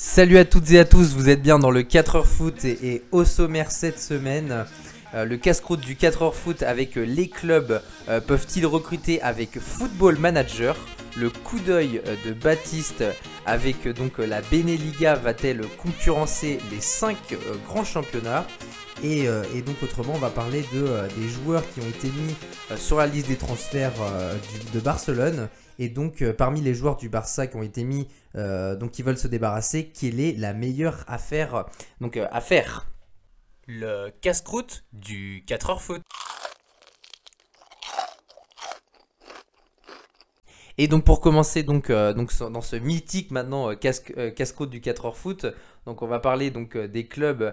Salut à toutes et à tous, vous êtes bien dans le 4h foot et, au sommaire cette semaine. Euh, le casse-croûte du 4h foot avec euh, les clubs euh, peuvent-ils recruter avec Football Manager? Le coup d'œil de Baptiste avec donc la Beneliga va-t-elle concurrencer les 5 grands championnats? Et, donc autrement on va parler de, des joueurs qui ont été mis sur la liste des transferts de Barcelone et donc, euh, parmi les joueurs du Barça qui ont été mis, euh, donc qui veulent se débarrasser, quelle est la meilleure affaire donc, euh, à faire Le casse-croûte du 4h foot. Et donc pour commencer donc, donc dans ce mythique maintenant casse-croûte du 4h foot, donc on va parler donc des clubs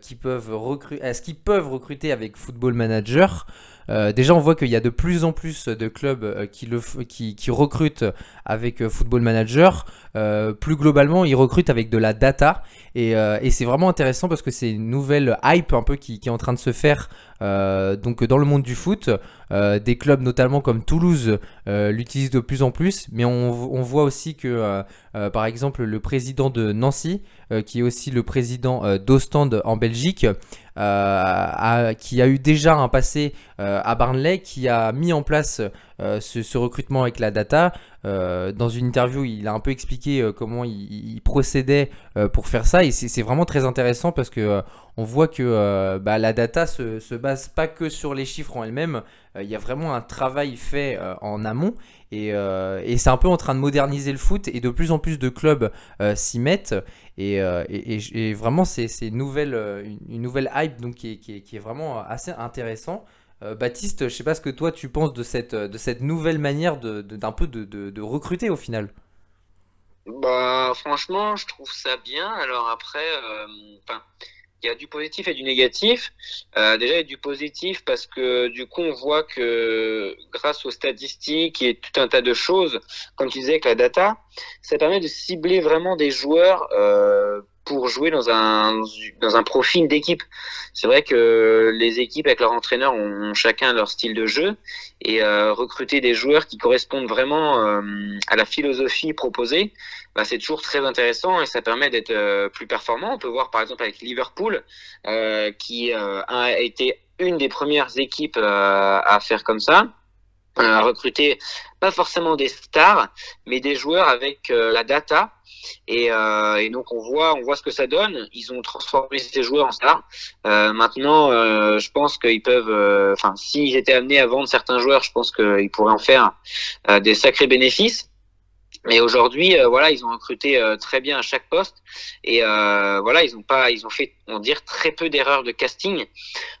qui peuvent recruter, est-ce qu'ils peuvent recruter avec Football Manager euh, déjà, on voit qu'il y a de plus en plus de clubs euh, qui, recrutent avec euh, Football Manager. plus globalement, ils recrutent avec de la data. Et, c'est vraiment intéressant parce que c'est une nouvelle hype un peu qui, qui, est en train de se faire donc dans le monde du foot. des clubs notamment comme Toulouse l'utilisent de plus en plus. Mais on, on voit aussi que, par exemple, le président de Nancy, qui est aussi le président d'Ostende en Belgique, euh, qui a eu déjà un passé euh, à Barnley, qui a mis en place euh, ce, recrutement avec la data. dans une interview, il a un peu expliqué comment il, procédait pour faire ça, et c'est vraiment très intéressant parce que on voit que bah, la data se, se base pas que sur les chiffres en elles-mêmes. Il y a vraiment un travail fait en amont. Et, c'est un peu en train de moderniser le foot et de plus en plus de clubs s'y mettent. Et, vraiment, c'est une nouvelle, une, nouvelle donc, qui, est, vraiment assez intéressant. Euh, Baptiste, je sais pas ce que toi tu penses de cette, de cette nouvelle manière d'un de, peu de, recruter au final. Bah franchement, je trouve ça bien. Alors après, il y a du positif et du négatif. Euh, déjà, il y a du positif parce que du coup, on voit que grâce aux statistiques et tout un tas de choses, comme tu disais avec la data, ça permet de cibler vraiment des joueurs euh, pour jouer dans un dans un profil d'équipe. C'est vrai que les équipes avec leurs entraîneurs ont, chacun leur style de jeu et euh, recruter des joueurs qui correspondent vraiment euh, à la philosophie proposée, bah, c'est toujours très intéressant et ça permet d'être euh, plus performant. On peut voir par exemple avec Liverpool qui a été une des premières équipes à faire comme ça à recruter pas forcément des stars, mais des joueurs avec la data et, euh, et, donc on voit, on voit ce que ça donne. Ils ont transformé ces joueurs en stars. Euh, maintenant, euh, je pense qu'ils peuvent, euh, enfin, s'ils étaient amenés à vendre certains joueurs, je pense qu'ils pourraient en faire des sacrés bénéfices. Mais aujourd'hui, voilà, ils ont recruté très bien à chaque poste et voilà, ils ont pas, ils ont fait, on dire, très peu d'erreurs de casting.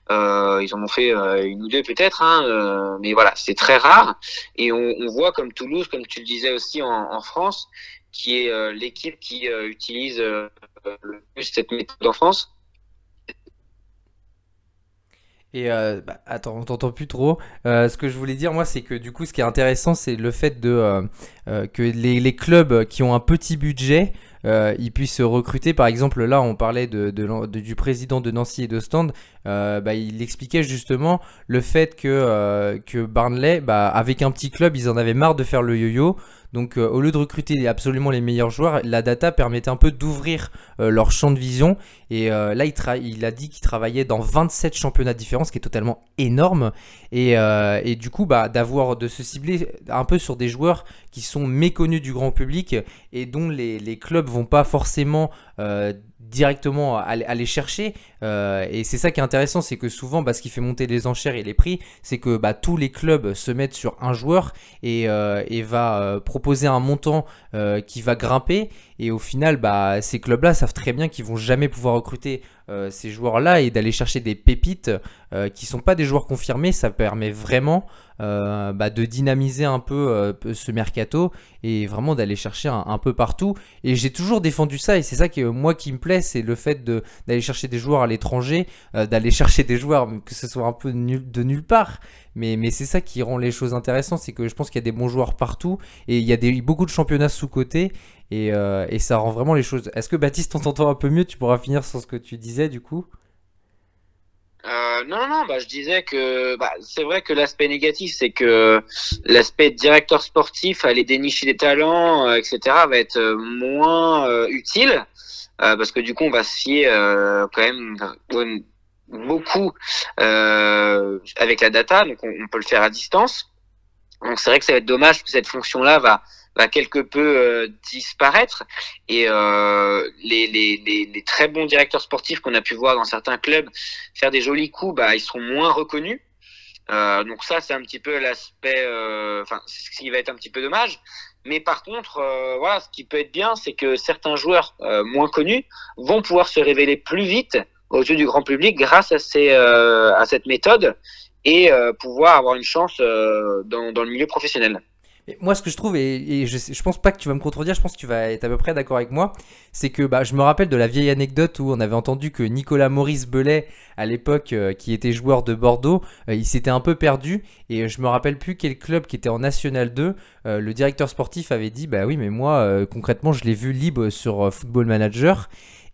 ils en ont fait une ou deux peut-être, hein, mais voilà, c'est très rare. Et on, voit comme Toulouse, comme tu le disais aussi en France, qui est euh, l'équipe qui euh, utilise euh, le plus cette méthode en France. Et bah, attends, on t'entend plus trop. ce que je voulais dire, moi, c'est que du coup, ce qui est intéressant, c'est le fait de que les, les, clubs qui ont un petit budget, ils puissent recruter. Par exemple, là, on parlait de, du président de Nancy et de Stand. bah, il expliquait justement le fait que, que Barnley, bah, avec un petit club, ils en avaient marre de faire le yo-yo. Donc euh, au lieu de recruter absolument les meilleurs joueurs, la data permettait un peu d'ouvrir euh, leur champ de vision. Et euh, là, il, il, a dit qu'il travaillait dans 27 championnats différents, ce qui est totalement énorme. Et, du coup, bah, d'avoir de se cibler un peu sur des joueurs qui sont méconnus du grand public et dont les, clubs vont pas forcément directement aller chercher. Euh, et c'est ça qui est intéressant, c'est que souvent, bah, ce qui fait monter les enchères et les prix, c'est que bah, tous les clubs se mettent sur un joueur et, euh, va euh, proposer un montant qui va grimper. Et au final, bah, ces clubs-là savent très bien qu'ils vont jamais pouvoir recruter ces joueurs-là et d'aller chercher des pépites qui sont pas des joueurs confirmés. Ça permet vraiment bah, de dynamiser un peu ce mercato et vraiment d'aller chercher un, peu partout. Et j'ai toujours défendu ça et c'est ça que moi qui me plaît, c'est le fait d'aller chercher des joueurs à l'étranger, euh, d'aller chercher des joueurs que ce soit un peu de nulle part. Mais, mais c'est ça qui rend les choses intéressantes, c'est que je pense qu'il y a des bons joueurs partout et il y a des, beaucoup de championnats sous-côté et, et ça rend vraiment les choses. Est-ce que Baptiste, on t'entend un peu mieux? Tu pourras finir sur ce que tu disais du coup Euh, non, non, bah, je disais que bah, c'est vrai que l'aspect négatif, c'est que l'aspect directeur sportif, aller dénicher des talents, euh, etc., va être euh, moins euh, utile euh, parce que du coup, on va se fier euh, quand même euh, beaucoup euh, avec la data, donc on, peut le faire à distance. Donc c'est vrai que ça va être dommage que cette fonction-là va va quelque peu euh, disparaître et euh, les, les, les, les très bons directeurs sportifs qu'on a pu voir dans certains clubs faire des jolis coups, bah, ils seront moins reconnus. Euh, donc ça, c'est un petit peu l'aspect, euh, enfin, ce qui va être un petit peu dommage. Mais par contre, euh, voilà, ce qui peut être bien, c'est que certains joueurs euh, moins connus vont pouvoir se révéler plus vite aux yeux du grand public grâce à, euh, cette méthode et pouvoir avoir une chance dans le milieu professionnel. Moi, ce que je trouve, et, je, pense pas que tu vas me contredire, je pense que tu vas être à peu près d'accord avec moi, c'est que bah, je me rappelle de la vieille anecdote où on avait entendu que Nicolas Maurice Belay, à l'époque, euh, qui était joueur de Bordeaux, euh, il s'était un peu perdu, et je me rappelle plus quel club qui était en National 2, euh, le directeur sportif avait dit, bah oui, mais moi, concrètement, je l'ai vu libre sur Football Manager.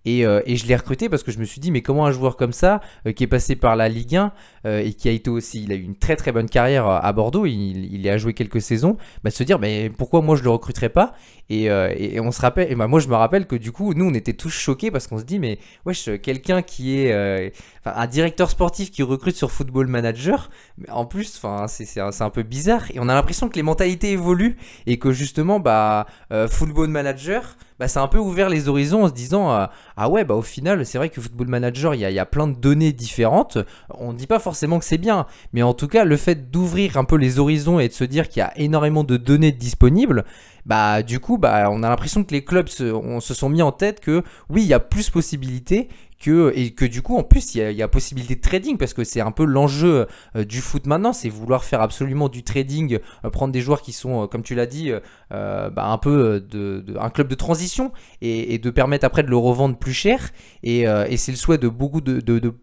Et, euh, et je l'ai recruté parce que je me suis dit, mais comment un joueur comme ça, euh, qui est passé par la Ligue 1 euh, et qui a été aussi, il a eu une très très bonne carrière à Bordeaux, il, il a joué quelques saisons, bah, se dire, mais pourquoi moi je le recruterais pas? Et, et, on se rappelle, et bah, moi je me rappelle que du coup, nous on était tous choqués parce qu'on se dit, mais wesh, quelqu'un qui est un directeur sportif qui recrute sur Football Manager, en plus, c'est un, un peu bizarre. Et on a l'impression que les mentalités évoluent et que justement, bah, Football Manager, bah, ça a un peu ouvert les horizons en se disant euh, ah ouais bah au final c'est vrai que Football Manager il y a, y a plein de données différentes. On ne dit pas forcément que c'est bien mais en tout cas le fait d'ouvrir un peu les horizons et de se dire qu'il y a énormément de données disponibles bah du coup bah on a l'impression que les clubs se, on, se sont mis en tête que oui il y a plus possibilités que, et que du coup en plus il y y a possibilité de trading parce que c'est un peu l'enjeu euh, du foot maintenant c'est vouloir faire absolument du trading euh, prendre des joueurs qui sont euh, comme tu l'as dit bah, un peu de, un club de transition et, de permettre après de le revendre plus cher et, et c'est le souhait de beaucoup de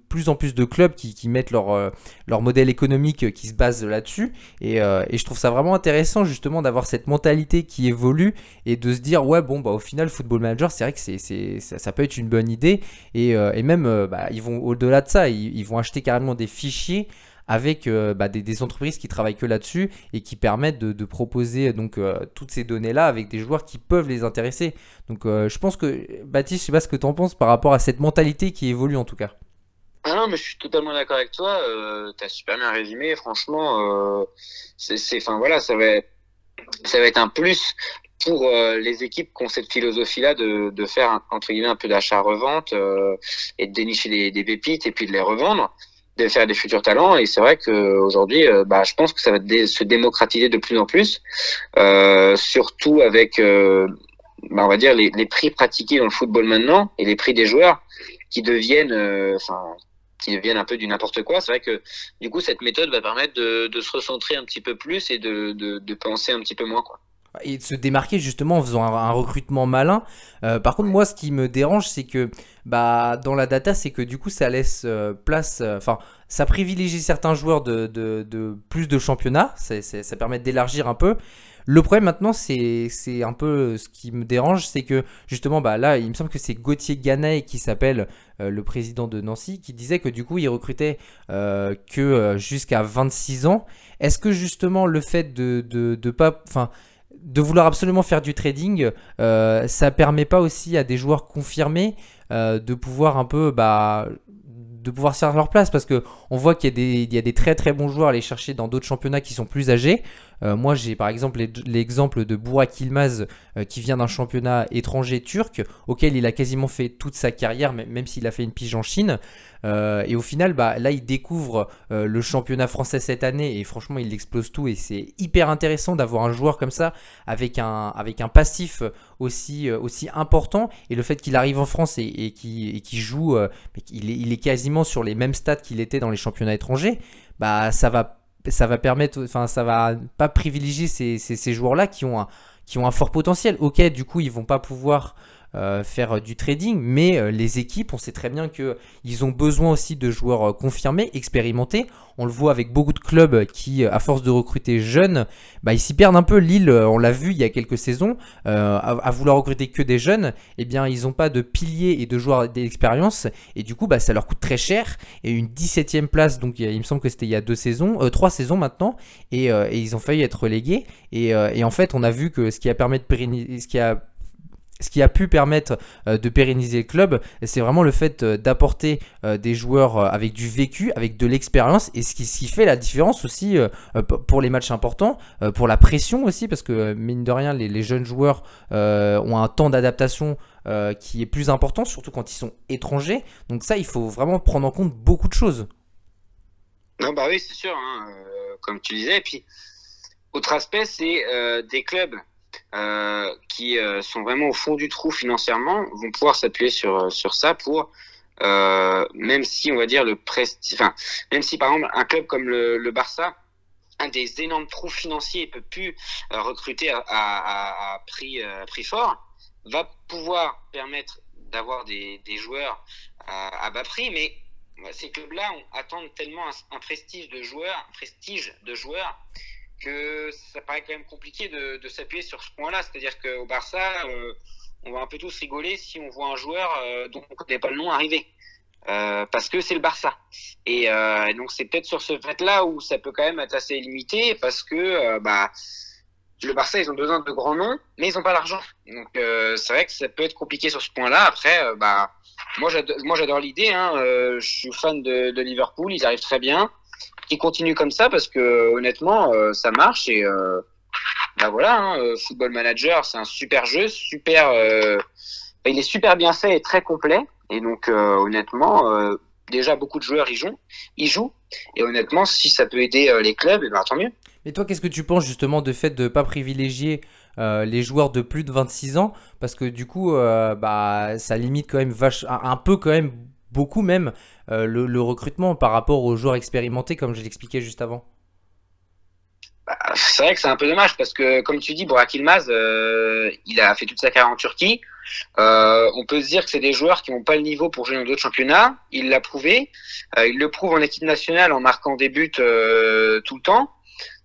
plus en plus de clubs qui, mettent leur, euh, leur modèle économique euh, qui se base là-dessus et, euh, et je trouve ça vraiment intéressant justement d'avoir cette mentalité qui évolue et de se dire ouais bon bah au final Football Manager c'est vrai que c'est, ça, peut être une bonne idée et, même bah, ils vont au-delà de ça ils, vont acheter carrément des fichiers avec bah, des, entreprises qui travaillent que là-dessus et qui permettent de, proposer donc toutes ces données-là avec des joueurs qui peuvent les intéresser. Donc je pense que Baptiste, je sais pas ce que tu en penses par rapport à cette mentalité qui évolue en tout cas. Ah non, mais je suis totalement d'accord avec toi. Euh, t'as super bien résumé. Franchement, euh, c'est, enfin voilà, ça va, ça va être un plus pour euh, les équipes qui ont cette philosophie-là de, de faire entre guillemets un peu d'achat-revente euh, et de dénicher des, des pépites et puis de les revendre, de faire des futurs talents. Et c'est vrai qu'aujourd'hui, euh, bah, je pense que ça va se démocratiser de plus en plus, euh, surtout avec, bah, on va dire les, les prix pratiqués dans le football maintenant et les prix des joueurs qui deviennent, enfin qui deviennent un peu du n'importe quoi. C'est vrai que du coup, cette méthode va permettre de, se recentrer un petit peu plus et de, de, penser un petit peu moins. Quoi. et de se démarquer justement en faisant un, recrutement malin. Euh, par contre, moi, ce qui me dérange, c'est que bah, dans la data, c'est que du coup, ça laisse euh, place, euh, enfin, ça privilégie certains joueurs de, plus de championnats, ça permet d'élargir un peu. Le problème maintenant, c'est un peu ce qui me dérange, c'est que justement, bah là, il me semble que c'est Gauthier Ganay qui s'appelle euh, le président de Nancy, qui disait que du coup, il recrutait euh, que euh, jusqu'à 26 ans. Est-ce que justement le fait de, vouloir absolument faire du trading, euh, ça permet pas aussi à des joueurs confirmés euh, de pouvoir un peu bah, de pouvoir faire leur place? Parce que on voit qu'il y y a des très très bons joueurs à aller chercher dans d'autres championnats qui sont plus âgés. Euh, moi j'ai par exemple l'exemple de Burak Yilmaz euh, qui vient d'un championnat étranger turc auquel il a quasiment fait toute sa carrière même s'il a fait une pige en Chine. Euh, et au final bah, là il découvre le championnat français cette année et franchement il explose tout et c'est hyper intéressant d'avoir un joueur comme ça avec un, passif aussi, important et le fait qu'il arrive en France et, et qu'il et qu'il joue, mais il est quasiment sur les mêmes stats qu'il était dans les championnats étrangers, bah ça va, ça va permettre, enfin ça va pas privilégier ces, ces, ces joueurs-là qui ont un qui ont un fort potentiel. Ok, du coup, ils vont pas pouvoir faire du trading, mais les équipes, on sait très bien qu'ils ont besoin aussi de joueurs confirmés, expérimentés. On le voit avec beaucoup de clubs qui, à force de recruter jeunes, bah, ils s'y perdent un peu. Lille, on l'a vu il y a quelques saisons, à, vouloir recruter que des jeunes, eh bien, ils n'ont pas de piliers et de joueurs d'expérience, et du coup, bah, ça leur coûte très cher. Et une 17ème place, donc il me semble que c'était il y a deux saisons, trois saisons maintenant, et, et, ils ont failli être relégués. Et, et en fait, on a vu que ce qui a permis de pérenniser, ce qui a ce qui a pu permettre euh, de pérenniser le club, c'est vraiment le fait euh, d'apporter euh, des joueurs avec du vécu, avec de l'expérience, et ce qui, fait la différence aussi pour les matchs importants, pour la pression aussi, parce que mine de rien, les, jeunes joueurs ont un temps d'adaptation qui est plus important, surtout quand ils sont étrangers. Donc ça, il faut vraiment prendre en compte beaucoup de choses. Non, bah oui, c'est sûr, hein, comme tu disais. Et puis, autre aspect, c'est des clubs euh, qui euh, sont vraiment au fond du trou financièrement vont pouvoir s'appuyer sur euh, sur ça pour même si on va dire le prestige, même si par exemple un club comme le, Barça un des énormes trous financiers peut plus recruter à, prix, prix fort, va pouvoir permettre d'avoir des, des joueurs à, bas prix, mais ces clubs-là attendent tellement un, prestige de joueurs, un prestige de joueurs que ça paraît quand même compliqué de, s'appuyer sur ce point-là. C'est-à-dire qu'au Barça, euh, on va un peu tous rigoler si on voit un joueur euh, dont on ne pas le nom arriver. Euh, parce que c'est le Barça. Et euh, donc c'est peut-être sur ce fait-là où ça peut quand même être assez limité parce que bah, le Barça, ils ont besoin de grands noms, mais ils n'ont pas l'argent. Donc c'est vrai que ça peut être compliqué sur ce point-là. Après, bah, moi j'adore l'idée. Hein. je suis fan de Liverpool, ils arrivent très bien qui continue comme ça parce que honnêtement, euh, ça marche et bah voilà, hein, euh, Football Manager, c'est un super jeu, super, il est super bien fait et très complet. Et donc honnêtement, déjà beaucoup de joueurs y jouent. Et honnêtement, si ça peut aider les clubs, et eh ben, tant mieux. Et toi, qu'est-ce que tu penses justement de fait de pas privilégier les joueurs de plus de 26 ans? Parce que du coup, bah, ça limite quand même vache, un peu quand même beaucoup même euh, le, recrutement par rapport aux joueurs expérimentés, comme je l'expliquais juste avant bah, C'est vrai que c'est un peu dommage parce que, comme tu dis, Burak Ilmaz, euh, il a fait toute sa carrière en Turquie. Euh, on peut se dire que c'est des joueurs qui n'ont pas le niveau pour jouer dans d'autres championnats. Il l'a prouvé. il le prouve en équipe nationale en marquant des buts tout le temps.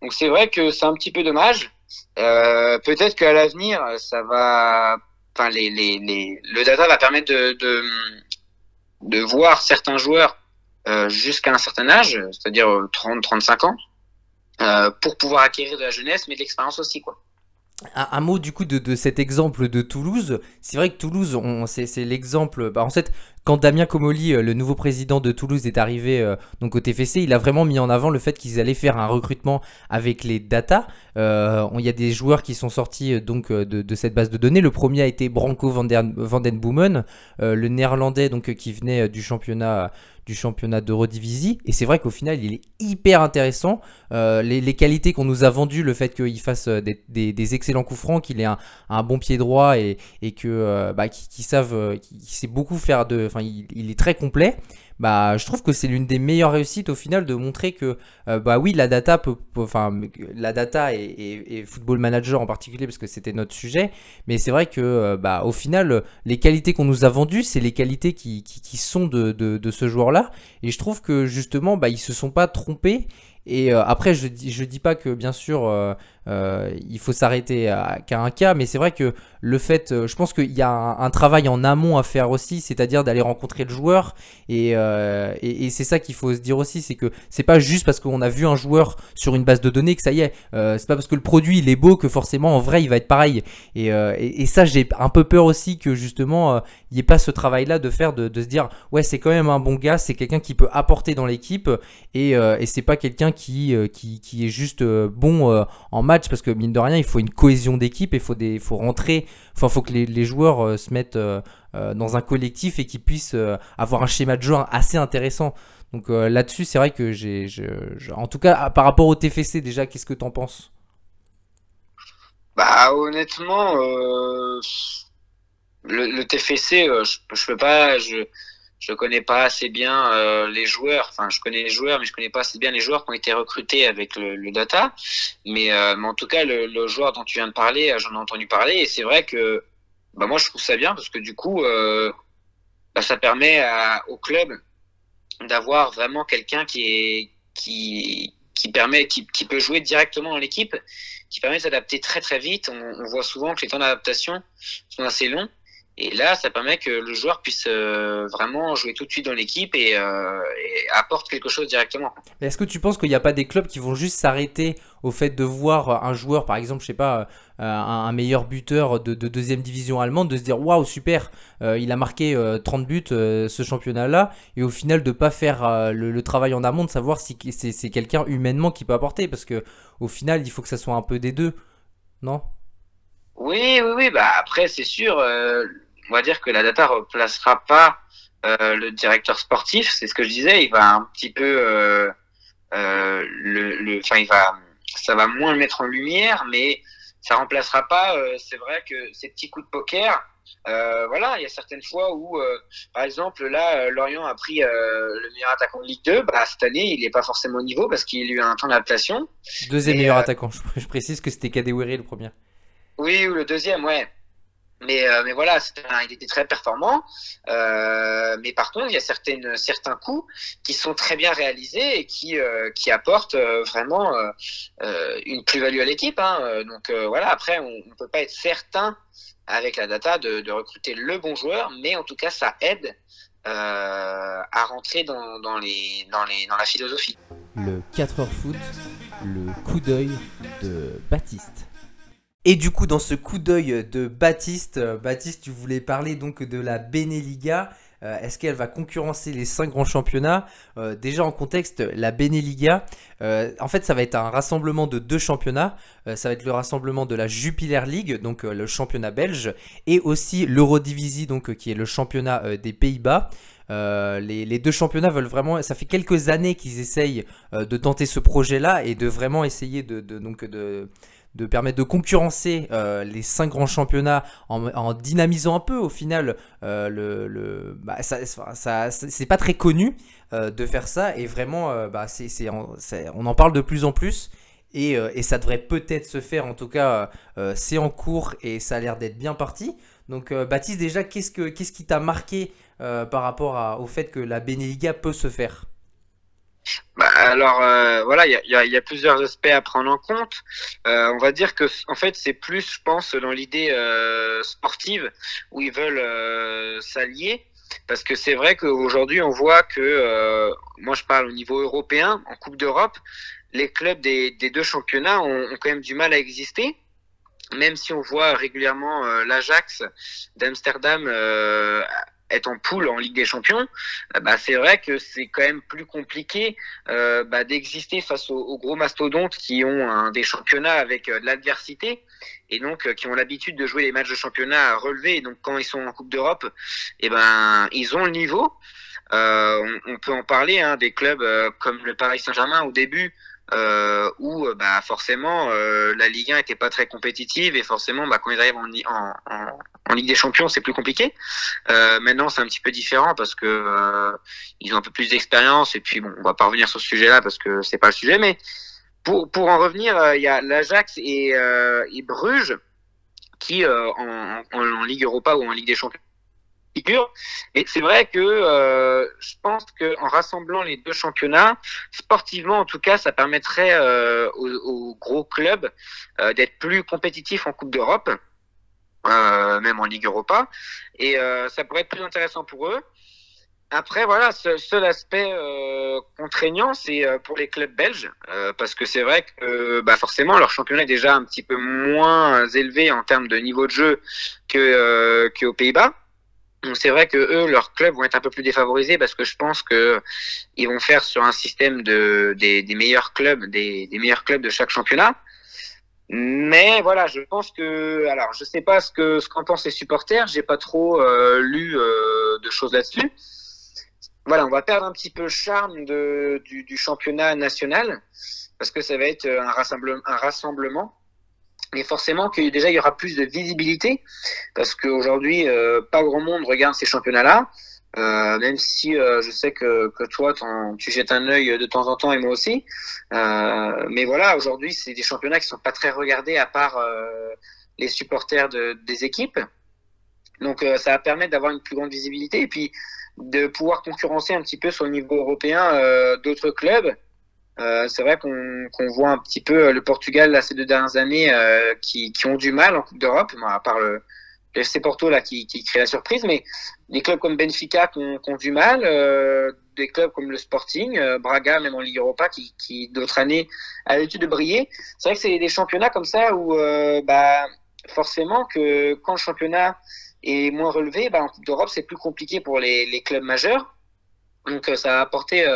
Donc c'est vrai que c'est un petit peu dommage. Peut-être qu'à l'avenir, ça va. Enfin, le data va permettre de, de voir certains joueurs euh, jusqu'à un certain âge, c'est-à-dire 30-35 ans, euh, pour pouvoir acquérir de la jeunesse, mais de l'expérience aussi, quoi. Un, mot du coup de, de, cet exemple de Toulouse. C'est vrai que Toulouse, c'est l'exemple. Bah, en fait, quand Damien Comoli, euh, le nouveau président de Toulouse, est arrivé euh, donc au TFC, il a vraiment mis en avant le fait qu'ils allaient faire un recrutement avec les data. Euh, il y a des joueurs qui sont sortis donc de, cette base de données. Le premier a été Branco van, le néerlandais donc qui venait du championnat du championnat d'Eurodivisie. Et c'est vrai qu'au final, il est hyper intéressant. Les, qualités qu'on nous a vendues, le fait qu'il fasse des, excellents coups francs, qu'il ait un, bon pied droit et, et que euh, bah, savent, sait beaucoup faire de. Enfin, il, est très complet. Bah, je trouve que c'est l'une des meilleures réussites au final de montrer que, euh, bah oui, la data peut, enfin, la data et, Football Manager en particulier, parce que c'était notre sujet, mais c'est vrai que, euh, bah, au final, les qualités qu'on nous a vendues, c'est les qualités qui, qui, sont de, de, ce joueur-là, et je trouve que justement, bah, ils se sont pas trompés, et euh, après, je je dis pas que bien sûr il faut s'arrêter qu'à un cas, mais c'est vrai que le fait, je pense qu'il y a un, travail en amont à faire aussi, c'est-à-dire d'aller rencontrer le joueur. Et, et, et c'est ça qu'il faut se dire aussi, c'est que c'est pas juste parce qu'on a vu un joueur sur une base de données que ça y est. c'est pas parce que le produit il est beau que forcément en vrai il va être pareil. Et, et, ça, j'ai un peu peur aussi que justement il n'y ait pas ce travail-là de faire, de, se dire ouais c'est quand même un bon gars, c'est quelqu'un qui peut apporter dans l'équipe et, et c'est pas quelqu'un euh, qui, qui, est juste euh, bon euh, en match parce que mine de rien, il faut une cohésion d'équipe, il faut, des, faut rentrer, enfin, faut que les, joueurs se mettent dans un collectif et qu'ils puissent avoir un schéma de jeu assez intéressant. Donc là-dessus, c'est vrai que j'ai, en tout cas, par rapport au TFC, déjà, qu'est-ce que tu en penses? Bah, honnêtement, le, TFC, je, je peux pas, je connais pas assez bien euh, les joueurs. Enfin, je connais les joueurs, mais je connais pas assez bien les joueurs qui ont été recrutés avec le, data. Mais, euh, mais, en tout cas, le, le, joueur dont tu viens de parler, euh, j'en ai entendu parler, et c'est vrai que bah moi je trouve ça bien parce que du coup, euh, bah, ça permet à, au club d'avoir vraiment quelqu'un qui est qui qui permet qui, qui peut jouer directement dans l'équipe, qui permet de s'adapter très très vite. On, on voit souvent que les temps d'adaptation sont assez longs. Et là, ça permet que le joueur puisse euh, vraiment jouer tout de suite dans l'équipe et, euh, et apporte quelque chose directement. Mais est-ce que tu penses qu'il n'y a pas des clubs qui vont juste s'arrêter au fait de voir un joueur, par exemple, je sais pas, euh, un, un meilleur buteur de, de deuxième division allemande, de se dire waouh super, il a marqué euh, 30 buts ce championnat-là, et au final de pas faire le, le travail en amont, de savoir si c'est c'est quelqu'un humainement qui peut apporter, parce que au final il faut que ça soit un peu des deux, non? Oui, oui, oui. Bah après, c'est sûr. euh, on va dire que la data replacera pas euh, le directeur sportif. C'est ce que je disais. Il va un petit peu euh, euh, le, enfin, il va, ça va moins le mettre en lumière, mais ça remplacera pas. c'est vrai que ces petits coups de poker. Voilà, il y a certaines fois où, par exemple, là, Lorient a pris le meilleur attaquant de Ligue 2. Bah, cette année, il n'est pas forcément au niveau parce qu'il a eu un temps d'adaptation. Deuxième Et, meilleur attaquant, je, je précise que c'était Kadewere le premier. Oui, ou le deuxième, ouais. Mais, euh, mais voilà, il était très performant. Euh, mais par contre, il y a certaines, certains coups qui sont très bien réalisés et qui, euh, qui apportent vraiment une plus-value à l'équipe. Hein. Donc voilà, après, on ne peut pas être certain avec la data de, recruter le bon joueur, mais en tout cas, ça aide à rentrer dans, dans, les, dans, les, dans la philosophie. Le 4 heures foot, le coup d'œil de Baptiste. Et du coup, dans ce coup d'œil de Baptiste, euh, Baptiste, tu voulais parler donc de la Beneliga. Euh, Est-ce qu'elle va concurrencer les cinq grands championnats? Euh, Déjà en contexte, la Beneliga, en fait, ça va être un rassemblement de deux championnats. Ça va être le rassemblement de la Jupiler League, donc le championnat belge, et aussi l'Eurodivisie, donc qui est le championnat des Pays-Bas. Les, deux championnats veulent vraiment. Ça fait quelques années qu'ils essayent de tenter ce projet-là et de vraiment essayer de- donc de, de permettre de concurrencer euh, les cinq grands championnats en, dynamisant un peu au final euh, le, le- bah, ça, c'est pas très connu euh, de faire ça. Et vraiment bah, on en parle de plus en plus. Et, et ça devrait peut-être se faire en tout cas c'est en cours et ça a l'air d'être bien parti. Donc Baptiste déjà qu'est-ce que qu'est-ce qui t'a marqué par rapport au fait que la Beneliga peut se faire? Bah, alors euh, voilà, il y a, y a- plusieurs aspects à prendre en compte. Euh, on va dire que en fait c'est plus, je pense, dans l'idée euh, sportive où ils veulent euh, s'allier, parce que c'est vrai qu'aujourd'hui on voit que, euh, moi je parle au niveau européen, en Coupe d'Europe, les clubs des, des deux championnats ont, ont quand même du mal à exister. Même si on voit régulièrement euh, l'Ajax d'Amsterdam être en poule en Ligue des Champions, euh, bah, c'est vrai que c'est quand même plus compliqué euh, bah, d'exister face aux, gros mastodontes qui ont un, des championnats avec euh, de l'adversité et donc qui ont l'habitude de jouer les matchs de championnat à relever. Donc quand ils sont en Coupe d'Europe, et ben ils ont le niveau. On, on peut en parler hein, des clubs comme le Paris Saint-Germain au début. Euh, où euh, bah forcément euh, la Ligue 1 était pas très compétitive et forcément bah, quand ils arrivent en, en, Ligue des Champions c'est plus compliqué. Euh, maintenant c'est un petit peu différent parce que euh, ils ont un peu plus d'expérience et puis bon on va pas revenir sur ce sujet-là parce que c'est pas le sujet mais pour pour en revenir euh, il y a l'Ajax et, et Bruges qui en, en Ligue Europa ou en Ligue des Champions figure. Et c'est vrai que euh, je pense que en rassemblant les deux championnats, sportivement en tout cas, ça permettrait euh, aux, aux, gros clubs euh, d'être plus compétitifs en Coupe d'Europe, euh, même en Ligue Europa, et euh, ça pourrait être plus intéressant pour eux. Après, voilà, ce seul aspect euh, contraignant, c'est euh, pour les clubs belges, euh, parce que c'est vrai que euh, bah forcément leur championnat est déjà un petit peu moins élevé en termes de niveau de jeu que euh, qu'aux Pays-Bas. C'est vrai que eux, leurs clubs vont être un peu plus défavorisés parce que je pense que ils vont faire sur un système de des, des meilleurs clubs, des, des meilleurs clubs de chaque championnat. Mais voilà, je pense que, alors, je sais pas ce que ce qu'en pensent les supporters. J'ai pas trop euh, lu euh, de choses là-dessus. Voilà, on va perdre un petit peu le charme de, du, du championnat national parce que ça va être un rassemblement, un rassemblement mais forcément que déjà il y aura plus de visibilité parce qu'aujourd'hui euh, pas grand monde regarde ces championnats là euh, même si euh, je sais que, que toi tu jettes un œil de temps en temps et moi aussi. Euh, mais voilà aujourd'hui c'est des championnats qui sont pas très regardés à part euh, les supporters de, des équipes. Donc ça va permettre d'avoir une plus grande visibilité et puis de pouvoir concurrencer un petit peu sur le niveau européen d'autres clubs. C'est vrai qu'on voit un petit peu le Portugal là, ces deux dernières années qui, qui, ont du mal en Coupe d'Europe, à part le, le FC Porto là qui, qui, crée la surprise, mais des clubs comme Benfica qui ont, qui ont du mal, euh, des clubs comme le Sporting, euh, Braga même en Ligue Europa qui, qui d'autres années a l'habitude de briller. C'est vrai que c'est des championnats comme ça où euh, bah forcément que quand le championnat est moins relevé, bah, en Coupe d'Europe c'est plus compliqué pour les, les clubs majeurs. Donc ça a apporté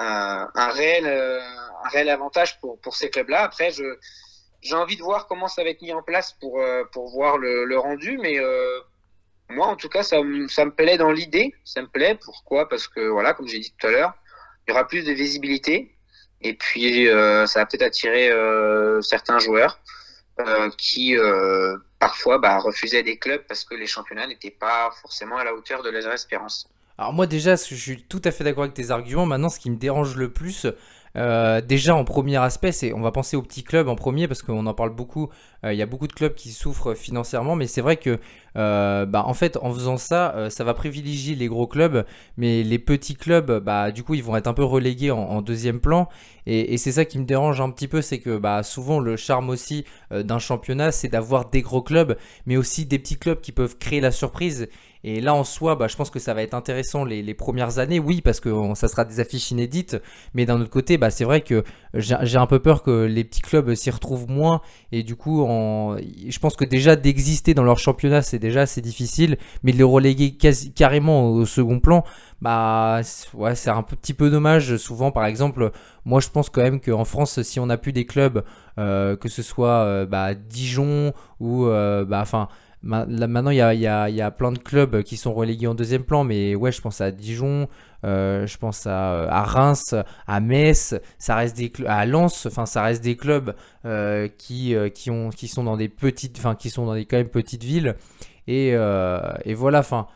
un, réel un réel avantage pour pour ces clubs-là. Après je j'ai envie de voir comment ça va être mis en place pour, euh, pour voir le, rendu, mais euh, moi, en tout cas, ça, ça me plaît dans l'idée. Ça me plaît. Pourquoi? Parce que, voilà, comme j'ai dit tout à l'heure, il y aura plus de visibilité. Et puis, euh, ça va peut-être attirer euh, certains joueurs euh, qui, parfois, bah, refusaient des clubs parce que les championnats n'étaient pas forcément à la hauteur de leurs espérances. Alors moi déjà, je suis tout à fait d'accord avec tes arguments. Maintenant, ce qui me dérange le plus, euh, déjà en premier aspect, on va penser aux petits clubs en premier parce qu'on en parle beaucoup. Euh, il y a beaucoup de clubs qui souffrent financièrement, mais c'est vrai que euh, bah, en fait en faisant ça, ça va privilégier les gros clubs, mais les petits clubs, bah du coup ils vont être un peu relégués en, deuxième plan. Et, c'est ça qui me dérange un petit peu, c'est que bah souvent le charme aussi d'un championnat, c'est d'avoir des gros clubs, mais aussi des petits clubs qui peuvent créer la surprise. Et là, en soi, bah, je pense que ça va être intéressant les premières années, oui, parce que ça sera des affiches inédites. Mais d'un autre côté, bah, c'est vrai que j'ai un peu peur que les petits clubs s'y retrouvent moins. Et du coup, en, je pense que déjà d'exister dans leur championnat, c'est déjà assez difficile. Mais de les reléguer carrément au second plan, bah, ouais, c'est un petit peu dommage. Souvent, par exemple, moi, je pense quand même qu'en France, si on a plus des clubs, euh, que ce soit euh, bah, Dijon ou, euh, bah, enfin maintenant, il y a, plein de clubs qui sont relégués en deuxième plan, mais ouais, je pense à Dijon, euh, je pense à, Reims, à Metz, ça reste des à Lens, enfin ça reste des clubs euh, qui, euh, qui, ont, qui sont dans des petites, enfin qui sont dans des quand même petites villes, et, et voilà, enfin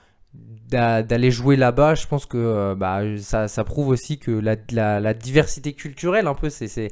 d'aller jouer là-bas, je pense que euh, bah, ça, prouve aussi que la, la, diversité culturelle, un peu, c'est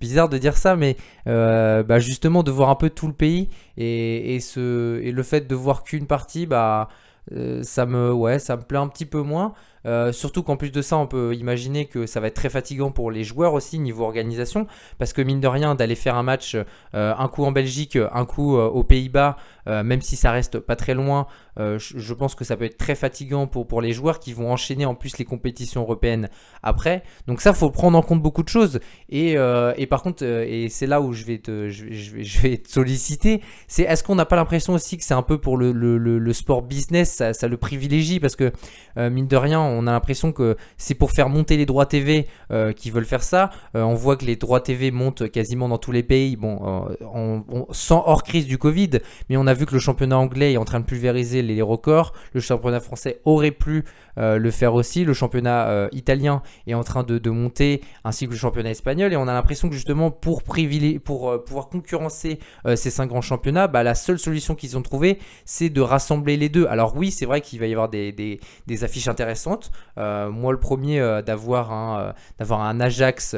bizarre de dire ça, mais euh, bah, justement de voir un peu tout le pays et, et, ce, et le fait de voir qu'une partie, bah, euh, ça, me, ouais, ça me plaît un petit peu moins. Euh, surtout qu'en plus de ça, on peut imaginer que ça va être très fatigant pour les joueurs aussi niveau organisation, parce que mine de rien, d'aller faire un match euh, un coup en Belgique, un coup euh, aux Pays-Bas, même si ça reste pas très loin, je pense que ça peut être très fatigant pour, pour les joueurs qui vont enchaîner en plus les compétitions européennes après. Donc ça, faut prendre en compte beaucoup de choses. Et, et par contre, et c'est là où je vais te, je, vais, te solliciter, c'est est-ce qu'on n'a pas l'impression aussi que c'est un peu pour le, le, sport business, ça, ça, le privilégie, parce que mine de rien, a l'impression que c'est pour faire monter les droits TV euh, qui veulent faire ça. Euh, on voit que les droits TV montent quasiment dans tous les pays, euh, sans hors crise du Covid, mais on a vu que le championnat anglais est en train de pulvériser les, records. Le championnat français aurait pu le faire aussi. Le championnat italien est en train de, monter, ainsi que le championnat espagnol. Et on a l'impression que justement pour, pour pouvoir concurrencer ces cinq grands championnats, bah, la seule solution qu'ils ont trouvée, c'est de rassembler les deux. Alors oui, c'est vrai qu'il va y avoir des affiches intéressantes. Euh, moi, le premier euh, d'avoir un, euh, un Ajax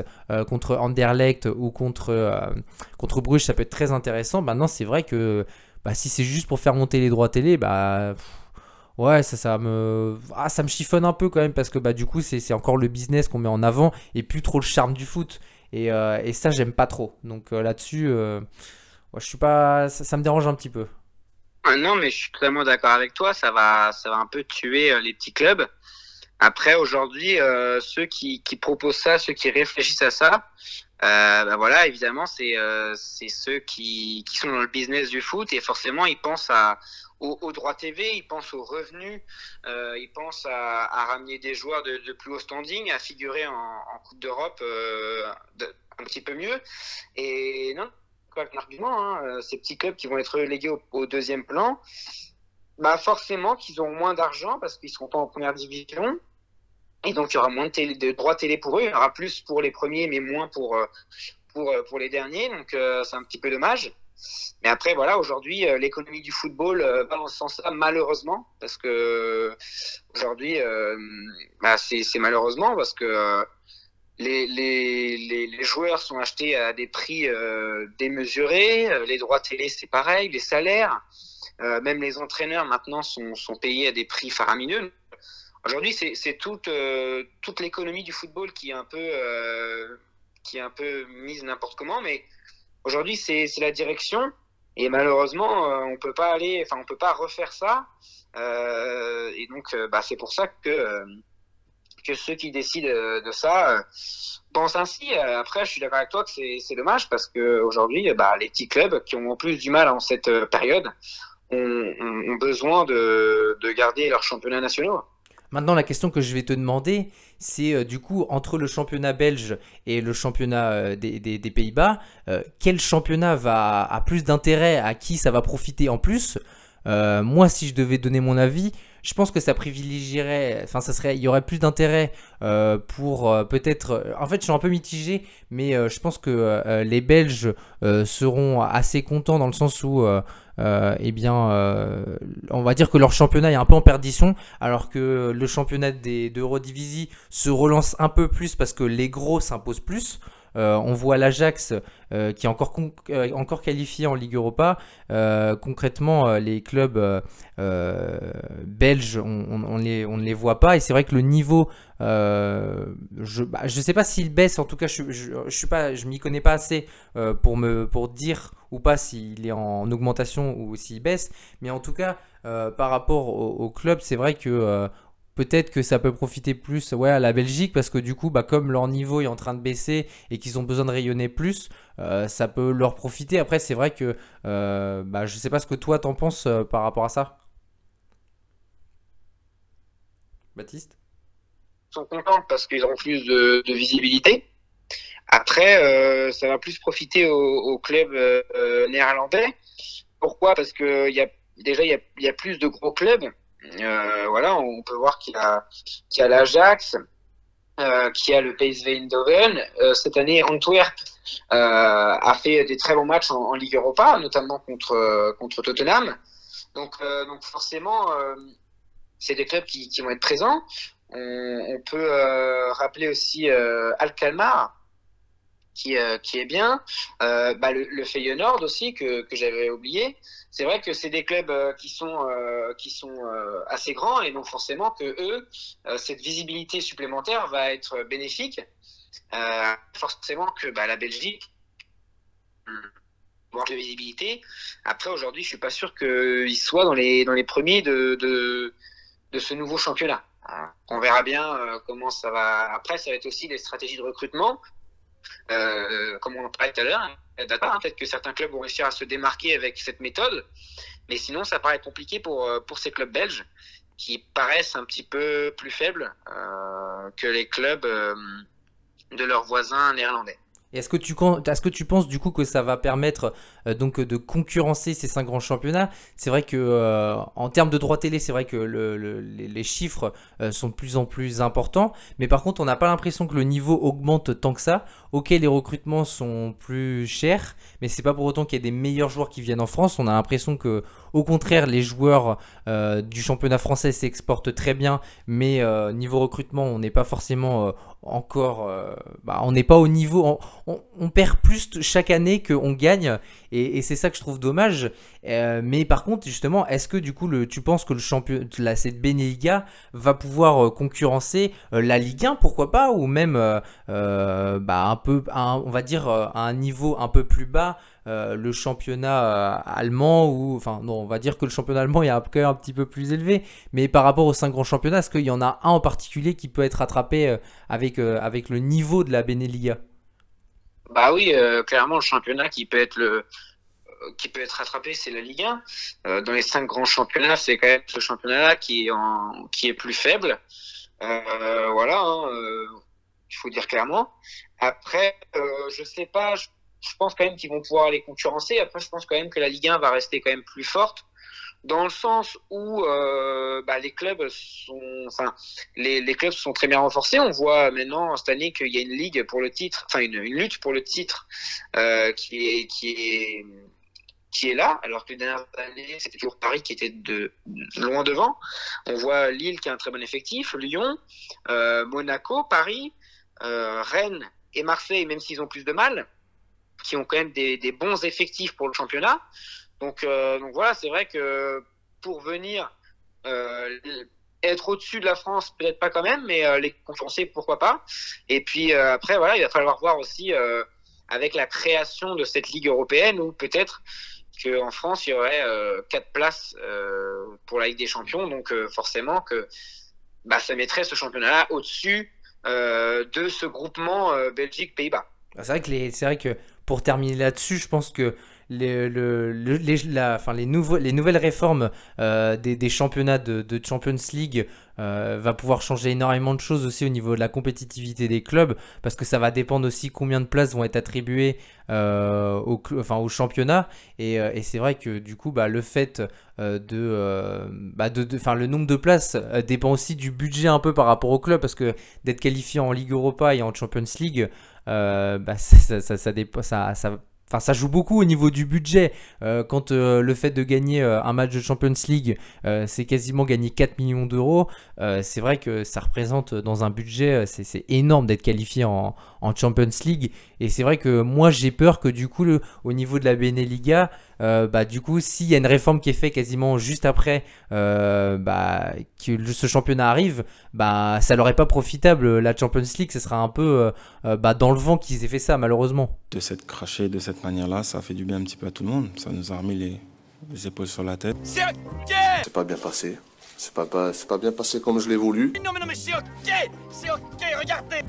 contre Anderlecht ou contre, contre Bruges, ça peut être très intéressant. Maintenant, c'est vrai que bah, si c'est juste pour faire monter les droits télé, bah. Ouais, ça, ça me, ah, ça me chiffonne un peu quand même parce que bah, du coup, c'est encore le business qu'on met en avant et plus trop le charme du foot. Et, et ça, j'aime pas trop. Donc là-dessus, je suis pas, ça, me dérange un petit peu. Ah non, mais je suis totalement d'accord avec toi. Ça va, ça va un peu tuer les petits clubs. Après, aujourd'hui, euh, ceux qui, qui, proposent ça, ceux qui réfléchissent à ça, euh, ben voilà, évidemment, c'est euh, ceux qui, qui sont dans le business du foot et forcément, ils pensent à, au, au droit TV, ils pensent aux revenus, euh, ils pensent à, à, ramener des joueurs de, de, plus haut standing, à figurer en, en Coupe d'Europe euh, un petit peu mieux. Et non, quoi l'argument, hein, ces petits clubs qui vont être relégués au, au deuxième plan, bah forcément qu'ils auront moins d'argent parce qu'ils seront pas en première division. Et donc, il y aura moins de, télé, de droits télé pour eux. Il y aura plus pour les premiers, mais moins pour, euh, pour, euh, pour les derniers. Donc, euh, c'est un petit peu dommage. Mais après, voilà, aujourd'hui, l'économie du football va dans ce sens-là, malheureusement. Parce que aujourd'hui, bah, c'est malheureusement parce que les, les, les, les, joueurs sont achetés à des prix démesurés. Les droits télé, c'est pareil. Les salaires. Même les entraîneurs maintenant sont, payés à des prix faramineux. Aujourd'hui, c'est toute, toute l'économie du football qui est un peu, qui est un peu mise n'importe comment, mais aujourd'hui, c'est la direction. Et malheureusement, on peut pas aller, enfin, on peut pas refaire ça. et donc, bah, c'est pour ça que ceux qui décident euh, de ça euh, pensent ainsi. Euh, après, je suis d'accord avec toi que c'est dommage parce qu'aujourd'hui, bah, les petits clubs qui ont en plus du mal en cette période ont, besoin de, garder leurs championnats nationaux. Maintenant, la question que je vais te demander, c'est du coup entre le championnat belge et le championnat des, Pays-Bas, quel championnat va a plus d'intérêt, à qui ça va profiter en plus? Moi, si je devais donner mon avis, je pense que ça privilégierait, enfin ça serait, il y aurait plus d'intérêt euh, pour euh, peut-être. Euh, en fait, je suis un peu mitigé, mais je pense que les Belges seront assez contents dans le sens où, eh bien, on va dire que leur championnat est un peu en perdition, alors que le championnat des se relance un peu plus parce que les gros s'imposent plus. Euh, on voit l'Ajax euh, qui est encore, euh, encore qualifié en Ligue Europa. concrètement, les clubs belges, on, ne les voit pas. Et c'est vrai que le niveau, je ne bah, sais pas s'il baisse. En tout cas, je ne m'y connais pas assez pour dire ou pas s'il est en augmentation ou s'il baisse. Mais en tout cas, par rapport au, club, c'est vrai que peut-être que ça peut profiter plus à la Belgique parce que du coup, bah, comme leur niveau est en train de baisser et qu'ils ont besoin de rayonner plus, euh, ça peut leur profiter. Après, c'est vrai que euh, bah, je sais pas ce que toi t'en penses euh, par rapport à ça. Baptiste? Ils sont contents parce qu'ils auront plus de, visibilité. Après, ça va plus profiter au, club néerlandais. Pourquoi? Parce que y a, déjà, il y a plus de gros clubs euh, voilà, on peut voir qu'il a, qu'il a l'Ajax, euh, qui a le PSV Eindhoven. Euh, cette année, Antwerp euh, a fait des très bons matchs en, Ligue Europa, notamment contre, contre Tottenham. Donc, donc forcément, c'est des clubs qui, qui, vont être présents. On, on peut rappeler aussi Alcalmar, qui, qui, est bien. Bah, le, le Feyenoord aussi, que, que j'avais oublié c'est vrai que c'est des clubs euh, qui sont euh, qui sont euh, assez grands et donc forcément que eux cette visibilité supplémentaire va être bénéfique. forcément que bah, la Belgique manque de visibilité. Après aujourd'hui, je suis pas sûr qu'ils soient dans les dans les premiers de de, de ce nouveau championnat. On verra bien comment ça va. Après, ça va être aussi des stratégies de recrutement. Euh, comme on en parlait tout à l'heure, hein, hein, peut-être que certains clubs vont réussir à se démarquer avec cette méthode, mais sinon ça paraît compliqué pour, euh, pour ces clubs belges qui paraissent un petit peu plus faibles euh, que les clubs de leurs voisins néerlandais. Est-ce que, tu, est-ce que tu penses du coup que ça va permettre donc de concurrencer ces cinq grands championnats C'est vrai que euh, en termes de droits télé, c'est vrai que les, chiffres euh, sont de plus en plus importants, mais par contre, on n'a pas l'impression que le niveau augmente tant que ça. Ok, les recrutements sont plus chers, mais c'est pas pour autant qu'il y ait des meilleurs joueurs qui viennent en France. On a l'impression que, au contraire, les joueurs du championnat français s'exportent très bien, mais niveau recrutement, on n'est pas forcément encore, bah, on n'est pas au niveau, on, perd plus chaque année qu'on gagne, c'est ça que je trouve dommage. Euh, mais par contre, justement, est-ce que du coup, tu penses que le champion, cette Beneliga va pouvoir euh, concurrencer euh, la Ligue 1, pourquoi pas, ou même bah, un peu, on va dire, à un niveau un peu plus bas le championnat allemand ou enfin non on va dire que le championnat allemand est un, un petit peu plus élevé mais par rapport aux cinq grands championnats est-ce qu'il y en a un en particulier qui peut être attrapé avec, avec le niveau de la Beneliga bah oui, euh, clairement, le championnat qui peut être le euh, qui peut être rattrapé, c'est la Ligue 1. Euh, dans les cinq grands championnats, c'est quand même ce championnat-là qui est qui est plus faible. Voilà, hein, il faut dire clairement. Après, je sais pas, je, je pense quand même qu'ils vont pouvoir les concurrencer. Après, je pense quand même que la Ligue 1 va rester quand même plus forte dans le sens où euh, bah, les clubs sont, enfin, les, clubs sont très bien renforcés. On voit maintenant cette année qu'il y a une ligue pour le titre, enfin une, lutte pour le titre euh, qui est qui est qui est là, alors que les dernières années c'était toujours Paris qui était de loin devant. On voit Lille qui a un très bon effectif, Lyon, euh, Monaco, Paris, Rennes et Marseille, même s'ils ont plus de mal, qui ont quand même des bons effectifs pour le championnat. Donc, euh, donc voilà, c'est vrai que pour venir euh, être au-dessus de la France, peut-être pas quand même, mais euh, les concurrencer, pourquoi pas. Et puis après, voilà, il va falloir voir aussi avec la création de cette Ligue européenne où peut-être qu'en France, il y aurait quatre places pour la Ligue des Champions. Donc forcément que bah, ça mettrait ce championnat-là au-dessus de ce groupement Belgique-Pays-Bas. Bah, c'est vrai que pour terminer là-dessus, je pense que les, le- le- les, la- enfin, les, nouveaux, les nouvelles réformes euh, des, des championnats de, de Champions League euh, va pouvoir changer énormément de choses aussi au niveau de la compétitivité des clubs parce que ça va dépendre aussi combien de places vont être attribuées euh, au, enfin, au championnat. Et, euh, et c'est vrai que du coup bah, le fait de, bah, de, de- le nombre de places dépend aussi du budget un peu par rapport au club parce que d'être qualifié en Ligue Europa et en Champions League bah, ça, ça, ça, ça, ça- Enfin, ça joue beaucoup au niveau du budget. Euh, quand euh, le fait de gagner euh, un match de Champions League, c'est quasiment gagner 4 millions d'euros, c'est vrai que ça représente dans un budget, c'est énorme d'être qualifié en, Champions League. Et c'est vrai que moi, j'ai peur que du coup, au niveau de la Beneliga, euh, bah, du coup, s'il y a une réforme qui est faite quasiment juste après euh, bah, que ce championnat arrive, bah, ça leur est pas profitable. La Champions League, ce sera un peu euh, euh, bah, dans le vent qu'ils aient fait ça, malheureusement. De s'être craché de cette manière-là, ça a fait du bien un petit peu à tout le monde. Ça nous a remis les, les épaules sur la tête. C'est pas bien passé. C'est pas, pas, c'est pas bien passé comme je l'ai voulu.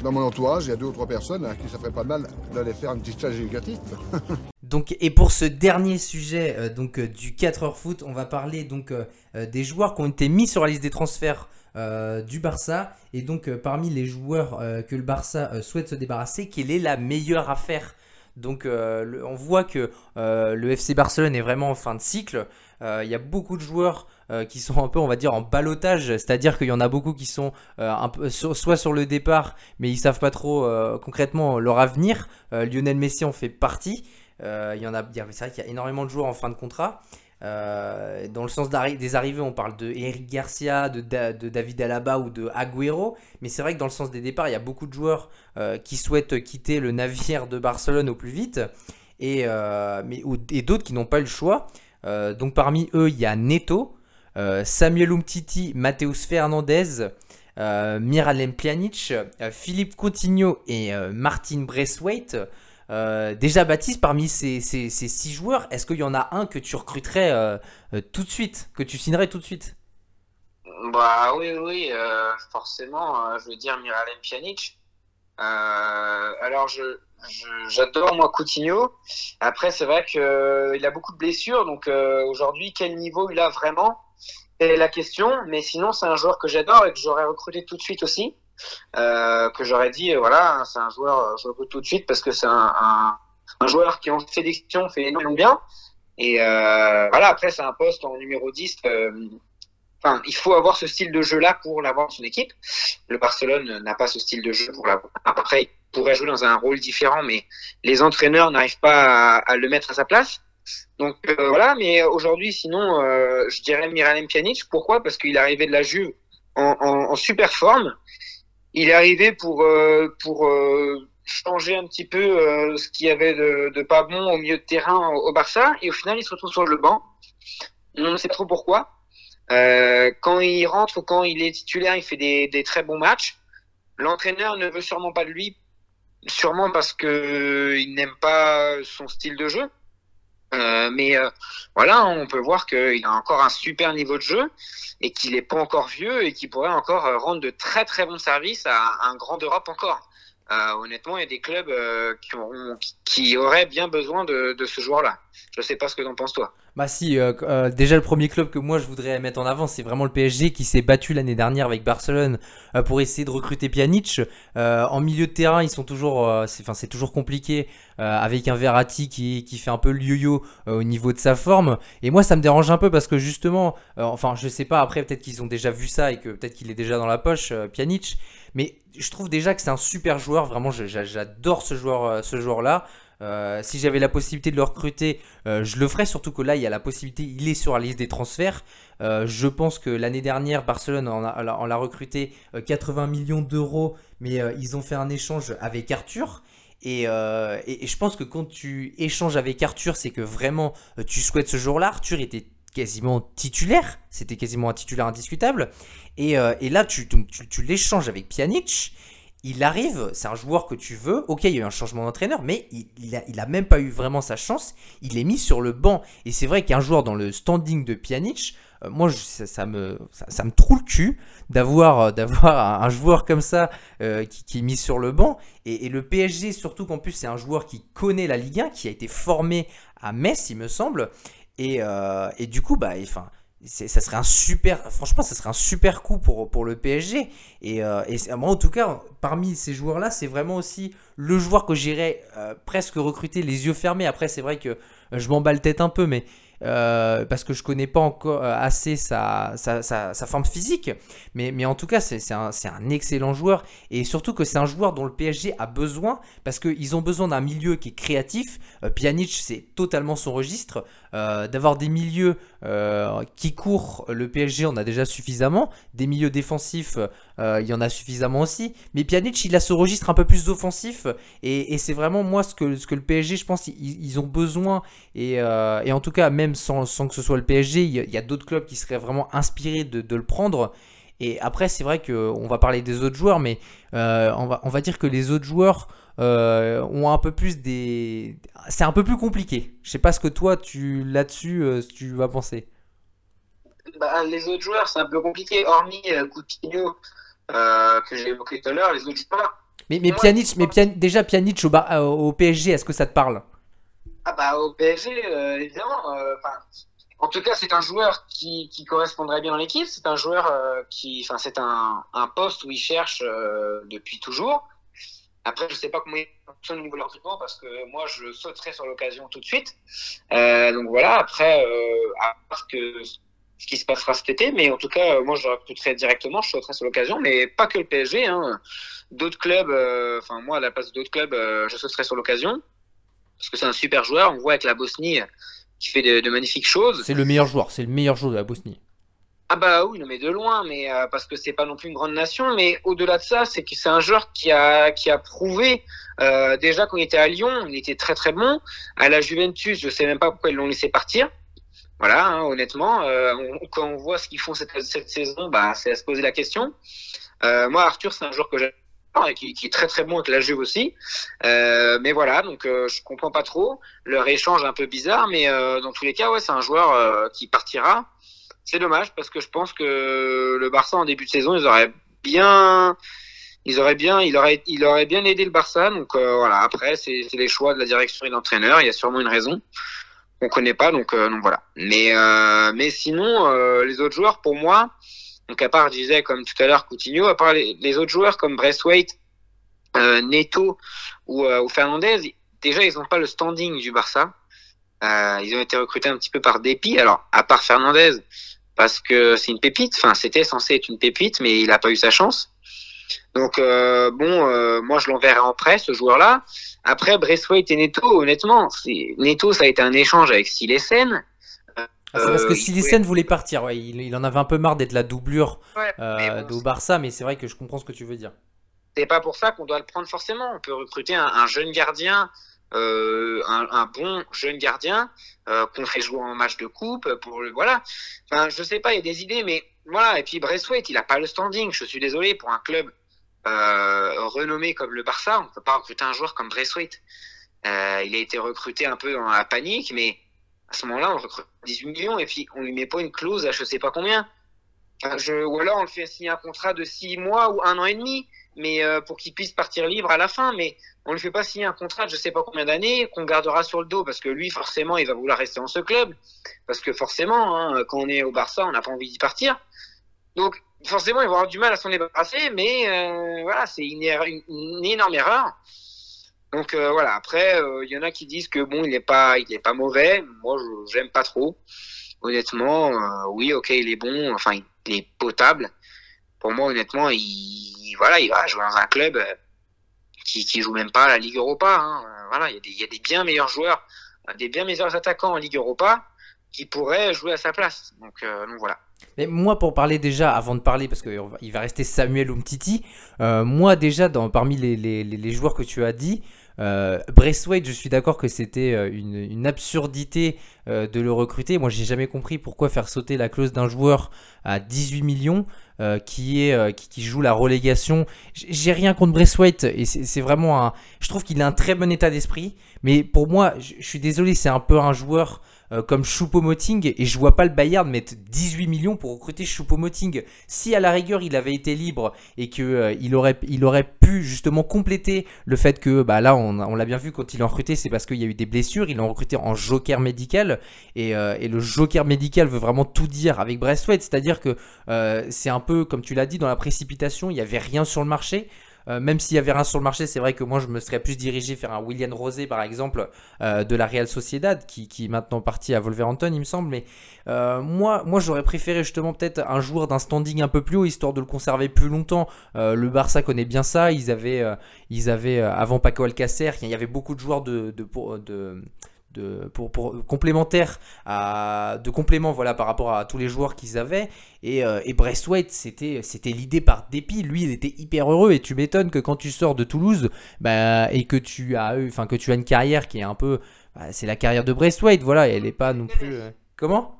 Dans mon entourage, il y a deux ou trois personnes à qui ça ferait pas de mal d'aller faire un petit stage éducatif. Donc, et pour ce dernier sujet euh, donc, euh, du 4 heures foot, on va parler donc, euh, des joueurs qui ont été mis sur la liste des transferts euh, du Barça. Et donc, euh, parmi les joueurs euh, que le Barça euh, souhaite se débarrasser, quelle est la meilleure affaire? Donc, euh, le- on voit que euh, le FC Barcelone est vraiment en fin de cycle. Euh, Il y a beaucoup de joueurs euh, qui sont un peu, on va dire, en balotage, c'est-à-dire qu'il y en a beaucoup qui sont euh, soit sur le départ, mais ils savent pas trop concrètement leur avenir. Lionel Messi en fait partie. Y en a, c'est vrai qu'il y a énormément de joueurs en fin de contrat. Dans le sens des arrivées, on parle de Eric Garcia, de, Da- de David Alaba ou de Agüero. Mais c'est vrai que dans le sens des départs, il y a beaucoup de joueurs qui souhaitent quitter le navire de Barcelone au plus vite. Et, mais, ou- et d'autres qui n'ont pas le choix. Euh, donc parmi eux, il y a Neto, euh, Samuel Umtiti, Mateus Fernandez, euh, Miralem Pjanic, euh, Philippe Coutinho et Martin Braithwaite. Déjà Baptiste, parmi ces, six joueurs, est-ce qu'il y en a un que tu recruterais tout de suite, que tu signerais tout de suite? Bah oui, oui, forcément, je veux dire Miralem Pjanic. Alors je- j'adore moi Coutinho. Après c'est vrai que euh, a beaucoup de blessures, donc euh, aujourd'hui quel niveau il a vraiment C'est la question. Mais sinon c'est un joueur que j'adore et que j'aurais recruté tout de suite aussi. Euh, que j'aurais dit euh, voilà c'est un joueur je recrute tout de suite parce que c'est un, un, un joueur qui en sélection fait énormément bien. Et euh, voilà après c'est un poste en numéro 10. euh, Enfin, il faut avoir ce style de jeu-là pour l'avoir dans son équipe. Le Barcelone n'a pas ce style de jeu pour l'avoir. Après, il pourrait jouer dans un rôle différent, mais les entraîneurs n'arrivent pas à, le mettre à sa place. Donc euh, voilà, mais aujourd'hui, sinon, euh, je dirais Miralem Pjanic. Pourquoi? Parce qu'il est arrivé de la Juve en, en, super forme. Il est arrivé pour euh, pour euh, changer un petit peu euh, ce qu'il y avait de, de pas bon au milieu de terrain au, Barça, et au final, il se retrouve sur le banc. On ne sait trop pourquoi. Euh, quand il rentre ou quand il est titulaire, il fait des, des très bons matchs. L'entraîneur ne veut sûrement pas de lui, sûrement parce que il n'aime pas son style de jeu. Euh, mais euh, voilà, on peut voir qu'il a encore un super niveau de jeu et qu'il n'est pas encore vieux et qu'il pourrait encore euh, rendre de très très bons services à un grand Europe encore. Euh, honnêtement, il y a des clubs euh, qui, qui auraient bien besoin de, de ce joueur-là. Je sais pas ce que t'en penses toi. Bah si, euh, euh, déjà le premier club que moi je voudrais mettre en avant, c'est vraiment le PSG qui s'est battu l'année dernière avec Barcelone euh, pour essayer de recruter Pjanic. Euh, en milieu de terrain, ils sont toujours, euh, c'est, enfin c'est toujours compliqué avec un Verratti qui, qui fait un peu le yo-yo au niveau de sa forme. Et moi ça me dérange un peu parce que justement, enfin je sais pas, après peut-être qu'ils ont déjà vu ça et que peut-être qu'il est déjà dans la poche, Pjanic. Mais je trouve déjà que c'est un super joueur, vraiment j'adore ce joueur, ce joueur-là. Euh, si j'avais la possibilité de le recruter, euh, je le ferais, surtout que là, il y a la possibilité, il est sur la liste des transferts. Euh, je pense que l'année dernière, Barcelone en a, en l'a recruté euh, 80 millions d'euros, mais ils ont fait un échange avec Arthur. Et, je pense que quand tu échanges avec Arthur, c'est que vraiment tu souhaites ce jour-là. Arthur était quasiment titulaire, c'était quasiment un titulaire indiscutable. Et, là, tu, tu l'échanges avec Pjanic. Il arrive, c'est un joueur que tu veux. Ok, il y a eu un changement d'entraîneur, mais il, il, même pas eu vraiment sa chance. Il est mis sur le banc. Et c'est vrai qu'un joueur dans le standing de Pjanic, euh, moi, je- ça, ça me, ça, me trouve le cul d'avoir euh, d'avoir un, joueur comme ça euh, qui, est mis sur le banc. Et, le PSG, surtout qu'en plus, c'est un joueur qui connaît la Ligue 1, qui a été formé à Metz, il me semble. Et, et du coup, bah, enfin, ça serait un super, franchement, ça serait un super coup pour, pour le PSG. Et, euh, et moi, en tout cas, parmi ces joueurs-là, c'est vraiment aussi le joueur que j'irais euh, presque recruter les yeux fermés. Après, c'est vrai que euh, je m'emballe peut-être un peu, mais euh, parce que je connais pas encore euh, assez sa, sa, sa- forme physique. Mais, mais en tout cas, c'est un, un excellent joueur. Et surtout que c'est un joueur dont le PSG a besoin, parce qu'ils ont besoin d'un milieu qui est créatif. Euh, Pjanic, c'est totalement son registre. Euh, D'avoir des milieux qui courent, le PSG en a déjà suffisamment. Des milieux défensifs, euh, il y en a suffisamment aussi. Mais Pjanic, il a ce registre un peu plus offensif. Et, c'est vraiment moi ce que, ce que le PSG, je pense, ils, ont besoin. Et, euh, et en tout cas, même sans, sans que ce soit le PSG, il y a, d'autres clubs qui seraient vraiment inspirés de, le prendre. Et après, c'est vrai qu'on va parler des autres joueurs, mais euh, on, va, on va dire que les autres joueurs ont un peu plus des. C'est un peu plus compliqué. Je sais pas ce que toi, tu là-dessus, tu vas penser. Bah, les autres joueurs, c'est un peu compliqué, hormis Coutinho, euh, que j'ai évoqué tout à l'heure, les autres joueurs. Mais, mais. Pjanic, mais déjà Pjanic au, Bar- euh, au PSG, est-ce que ça te parle? Ah bah au PSG, euh, évidemment. euh, en tout cas, c'est un joueur qui, qui correspondrait bien dans l'équipe. C'est un joueur qui, enfin, c'est un, un poste où il cherche depuis toujours. Après, je sais pas comment il fonctionne au niveau de recrutement parce que moi, je sauterai sur l'occasion tout de suite. Euh, donc voilà. Après, euh, à voir que ce qui se passera cet été, mais en tout cas, euh, moi, je recruterai directement. Je sauterai sur l'occasion, mais pas que le PSG. Hein. D'autres clubs, euh, enfin moi, à la place d'autres clubs, euh, je sauterai sur l'occasion parce que c'est un super joueur. On voit avec la Bosnie qui fait de, de magnifiques choses. C'est le meilleur joueur, c'est le meilleur joueur de la Bosnie. Ah bah oui, non mais de loin, mais euh, parce que c'est pas non plus une grande nation, mais au-delà de ça, c'est que c'est un joueur qui a qui a prouvé euh, déjà il était à Lyon, il était très très bon. À la Juventus, je sais même pas pourquoi ils l'ont laissé partir. Voilà, hein, honnêtement, euh, quand on voit ce qu'ils font cette, cette saison, bah c'est à se poser la question. Euh, moi, Arthur, c'est un joueur que j'aime et qui, qui est très très bon avec la Juve aussi. Euh, mais voilà, donc euh, je comprends pas trop leur échange un peu bizarre, mais euh, dans tous les cas, ouais, c'est un joueur euh, qui partira. C'est dommage parce que je pense que le Barça en début de saison, ils auraient bien, ils auraient bien, il aurait, il aurait bien aidé le Barça. Donc euh, voilà. Après, c'est c'est les choix de la direction et de l'entraîneur. Il y a sûrement une raison qu'on connaît pas. Donc euh, donc voilà. Mais euh, mais sinon, euh, les autres joueurs, pour moi, donc à part, je disais comme tout à l'heure Coutinho, à part les, autres joueurs comme Braithwaite, Neto ou, ou Fernandez, déjà ils n'ont pas le standing du Barça. Euh, ils ont été recrutés un petit peu par dépit. Alors à part Fernandez parce que c'est une pépite. Enfin, c'était censé être une pépite, mais il n'a pas eu sa chance. Donc euh, bon, euh, moi je l'enverrai en prêt ce joueur-là. Après Braithwaite et Neto, honnêtement, c'est Neto ça a été un échange avec Silesen. Ah, c'est parce Euh, que il Silesen voulait partir, ouais, il, il en avait un peu marre d'être la doublure Ouais, euh, bon, au Barça, mais c'est vrai que je comprends ce que tu veux dire. c'est pas pour ça qu'on doit le prendre forcément. On peut recruter un, un jeune gardien, euh, un, bon jeune gardien euh, qu'on fait jouer en match de coupe pour le voilà. Enfin, je sais pas, il y a des idées, mais voilà. Et puis Braithwaite, il a pas le standing. Je suis désolé pour un club euh, renommé comme le Barça, on peut pas recruter un joueur comme Braithwaite. Il a été recruté un peu dans la panique, mais à ce moment-là, on recrute 18 millions et puis on lui met pas une clause à je sais pas combien. Ou alors on le fait signer un contrat de 6 mois ou un an et demi mais pour qu'il puisse partir libre à la fin. Mais on ne lui fait pas signer un contrat de je sais pas combien d'années qu'on gardera sur le dos parce que lui, forcément, il va vouloir rester dans ce club. Parce que forcément, hein, quand on est au Barça, on n'a pas envie d'y partir. Donc, forcément, il va avoir du mal à s'en débarrasser, mais euh, voilà, c'est une, une, énorme erreur. Donc euh, voilà. Après, euh, il y en a qui disent que bon, il n'est pas, il est pas mauvais. Moi, je j'aime pas trop. Honnêtement, oui, ok, il est bon. Enfin, il est potable. Pour moi, honnêtement, il, voilà, il va jouer dans un club qui, qui joue même pas la Ligue Europa. Hein. Euh, Voilà, il y, a des, bien meilleurs joueurs, euh, des bien meilleurs attaquants en Ligue Europa qui pourraient jouer à sa place. Donc, euh, voilà. Mais moi, pour parler déjà, avant de parler, parce qu'il va rester Samuel Umtiti, euh, moi déjà, dans, parmi les joueurs que tu as dit, Euh, je suis d'accord que c'était euh, une, absurdité euh, de le recruter. Moi, j'ai jamais compris pourquoi faire sauter la clause d'un joueur à 18 millions euh, qui est qui, joue la relégation. J'ai rien contre Braithwaite et c'est vraiment un. Je trouve qu'il a un très bon état d'esprit, mais pour moi, je suis désolé, c'est un peu un joueur. Euh, comme Choupo-Moting et je vois pas le Bayern mettre 18 millions pour recruter Choupo-Moting. Si à la rigueur il avait été libre et que euh, il aurait il aurait pu justement compléter le fait que bah là on, l'a bien vu quand il l'a recruté c'est parce qu'il y a eu des blessures, ils l'ont recruté en joker médical et, euh, le joker médical veut vraiment tout dire avec Braithwaite, c'est-à-dire que c'est un peu comme tu l'as dit dans la précipitation, il y avait rien sur le marché. Euh, même s'il y avait rien sur le marché, c'est vrai que moi je me serais plus dirigé vers un William Rosé par exemple euh, de la Real Sociedad qui, est maintenant parti à Wolverhampton il me semble. Mais euh, moi, j'aurais préféré justement peut-être un joueur d'un standing un peu plus haut histoire de le conserver plus longtemps. Le Barça connaît bien ça. Ils avaient, avant Paco Alcacer, il y avait beaucoup de joueurs de, de- pour, pour complémentaires à, de compléments voilà par rapport à tous les joueurs qu'ils avaient. Et, euh, et c'était c'était l'idée par dépit. Lui il était hyper heureux. Et tu m'étonnes que quand tu sors de Toulouse bah, et que tu as eu enfin que tu as une carrière qui est un peu bah, c'est la carrière de Braithwaite voilà elle est pas non plus euh, comment?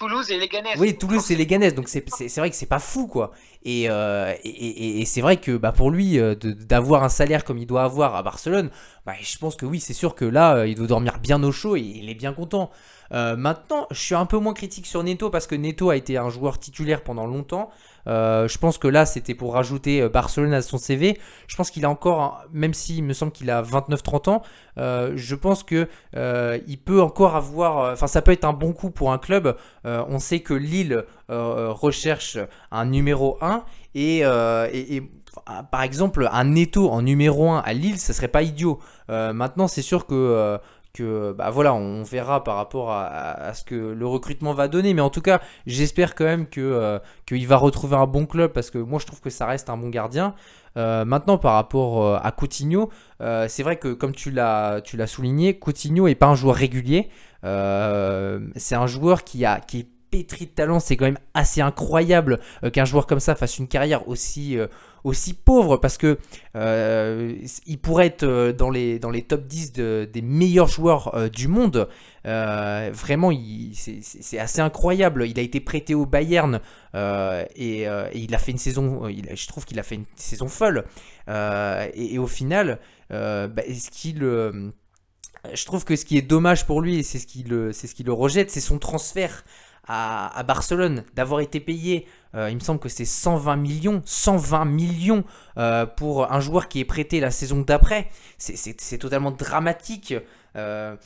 Toulouse et Leganés. oui, Toulouse, c'est Leganés, donc c'est vrai que c'est pas fou, quoi. Et, euh, et, et- et c'est vrai que bah, pour lui, euh, d'avoir un salaire comme il doit avoir à Barcelone, bah, je pense que oui, c'est sûr que là, euh, il doit dormir bien au chaud et il est bien content. Euh, maintenant, je suis un peu moins critique sur Neto parce que Neto a été un joueur titulaire pendant longtemps. Euh, je pense que là, c'était pour rajouter euh, Barcelone à son CV. Je pense qu'il a encore, même s'il me semble qu'il a 29-30 ans, je pense que peut encore avoir, enfin, ça peut être un bon coup pour un club. On sait que Lille recherche un numéro 1 et, enfin, par exemple un Neto en numéro 1 à Lille, ça serait pas idiot. Maintenant, c'est sûr que que bah voilà, on verra par rapport à, ce que le recrutement va donner, mais en tout cas, j'espère quand même que euh, qu'il va retrouver un bon club parce que moi je trouve que ça reste un bon gardien. Euh, maintenant, par rapport euh, à Coutinho, c'est vrai que comme tu l'as souligné, Coutinho est pas un joueur régulier. C'est un joueur qui a qui est pétri de talent. C'est quand même assez incroyable qu'un joueur comme ça fasse une carrière aussi aussi pauvre parce que euh, il pourrait être euh, dans les dans les top 10 de- des meilleurs joueurs euh, du monde. Vraiment, c'est assez incroyable. Il a été prêté au Bayern et, il a fait une saison. je trouve qu'il a fait une saison folle. Et, au final, bah, est-ce je trouve que ce qui est dommage pour lui, et c'est ce qui le, ce qui le rejette, c'est son transfert à, Barcelone, d'avoir été payé, il me semble que c'est 120 millions, 120 millions euh, pour un joueur qui est prêté la saison d'après. C'est, totalement dramatique. euh,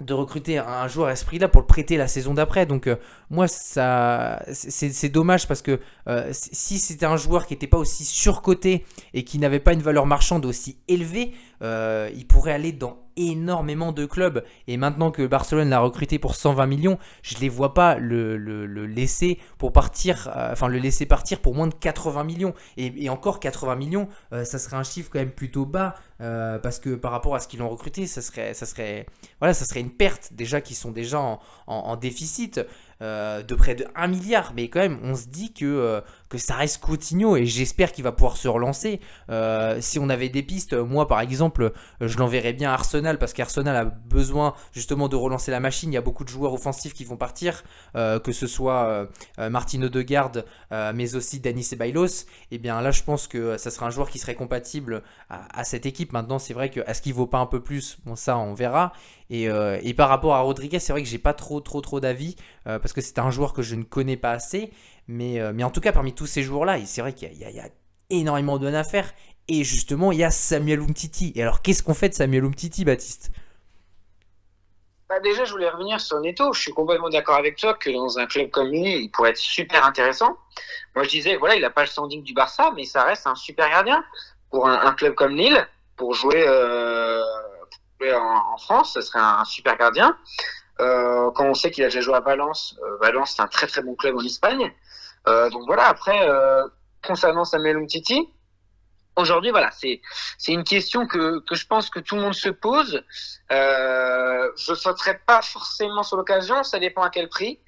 de recruter un joueur à ce prix-là pour le prêter la saison d'après. Donc euh, moi, c'est, dommage parce que euh, si c'était un joueur qui n'était pas aussi surcoté et qui n'avait pas une valeur marchande aussi élevée, euh, il pourrait aller dans énormément de clubs. Et maintenant que Barcelone l'a recruté pour 120 millions, je ne les vois pas le, le- laisser pour partir, euh, enfin le laisser partir pour moins de 80 millions. Et, encore 80 millions, euh, ça serait un chiffre quand même plutôt bas euh, parce que par rapport à ce qu'ils l'ont recruté, ça serait, ça serait, voilà, ça serait une perte déjà qui sont déjà en déficit. Euh, de près de 1 milliard, mais quand même, on se dit que, euh, que ça reste Coutinho et j'espère qu'il va pouvoir se relancer. Euh, si on avait des pistes, moi par exemple, je l'enverrais bien à Arsenal parce qu'Arsenal a besoin justement de relancer la machine. Il y a beaucoup de joueurs offensifs qui vont partir, que ce soit Martin Odegaard, euh, mais aussi Dani Ceballos. Et bien là, je pense que ça sera un joueur qui serait compatible à, à cette équipe. Maintenant, c'est vrai que est-ce qu'il vaut pas un peu plus? Bon, ça, on verra. Et, euh, et par rapport à Rodriguez, c'est vrai que j'ai pas trop, trop, trop d'avis euh, parce que c'est un joueur que je ne connais pas assez. Mais, euh, mais en tout cas, parmi tous ces joueurs-là, c'est vrai qu'il y, a- énormément de bonnes affaires. Et justement, il y a Samuel Umtiti. Et alors, qu'est-ce qu'on fait de Samuel Umtiti, Baptiste? Bah, déjà, je voulais revenir sur Neto. Je suis complètement d'accord avec toi que dans un club comme lui, il pourrait être super intéressant. Moi, je disais, voilà, il n'a pas le standing du Barça, mais ça reste un super gardien. Pour un, un club comme Lille, pour jouer, en, France, ce serait un, super gardien. Euh, quand on sait qu'il a déjà joué à Valence, euh, Valence, c'est un très très bon club en Espagne. Euh, donc voilà, après, euh, concernant Samuel Umtiti, aujourd'hui, voilà, c'est une question que, que je pense que tout le monde se pose. Euh, je sauterai pas forcément sur l'occasion, ça dépend à quel prix.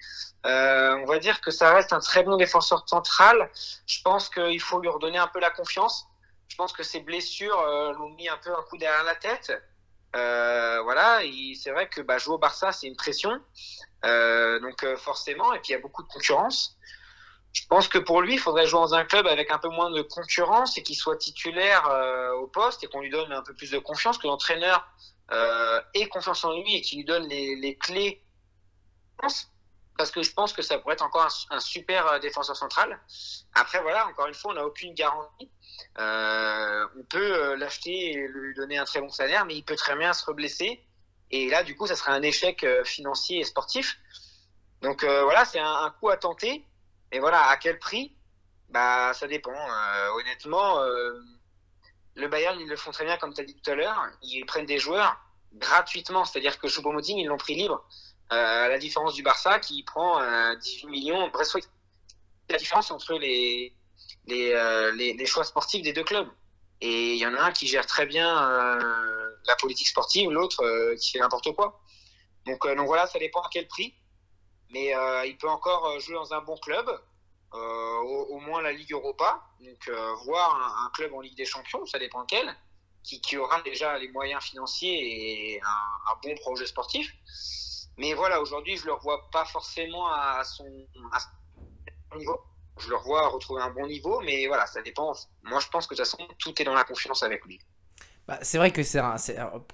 On va dire que ça reste un très bon défenseur central. Je pense qu'il faut lui redonner un peu la confiance. Je pense que ses blessures l'ont mis un peu un coup derrière la tête. Euh, voilà, c'est vrai que bah, jouer au Barça, c'est une pression. Euh, donc euh, forcément, et puis il y a beaucoup de concurrence. Je pense que pour lui, il faudrait jouer dans un club avec un peu moins de concurrence et qu'il soit titulaire au poste et qu'on lui donne un peu plus de confiance, que l'entraîneur ait confiance en lui et qu'il lui donne les, les clés. Parce que je pense que ça pourrait être encore un, super euh, défenseur central. Après, voilà, encore une fois, on n'a aucune garantie. Euh, on peut euh, l'acheter et lui donner un très bon salaire, mais il peut très bien se reblesser. Et là, du coup, ça serait un échec financier et sportif. Donc voilà, c'est un, coup à tenter. Mais voilà, à quel prix? Bah, ça dépend. Honnêtement, le Bayern, ils le font très bien, comme tu as dit tout à l'heure. Ils prennent des joueurs gratuitement. C'est-à-dire que Choupo-Moting, ils l'ont pris libre. Euh, à la différence du Barça, qui prend 18 millions. Bref, la différence entre les, les, euh, les, les, choix sportifs des deux clubs. Et il y en a un qui gère très bien euh, la politique sportive, l'autre euh, qui fait n'importe quoi. Donc, donc voilà, ça dépend à quel prix. Mais il peut encore jouer dans un bon club, au, au, moins la Ligue Europa, donc voir un, un, club en Ligue des Champions, ça dépend lequel, qui, qui aura déjà les moyens financiers et un, un bon projet sportif. Mais voilà, aujourd'hui, je ne le revois pas forcément à son, niveau je le revois retrouver un bon niveau, mais voilà, ça dépend. Moi, je pense que de toute façon, tout est dans la confiance avec lui. Bah, c'est vrai que c'est,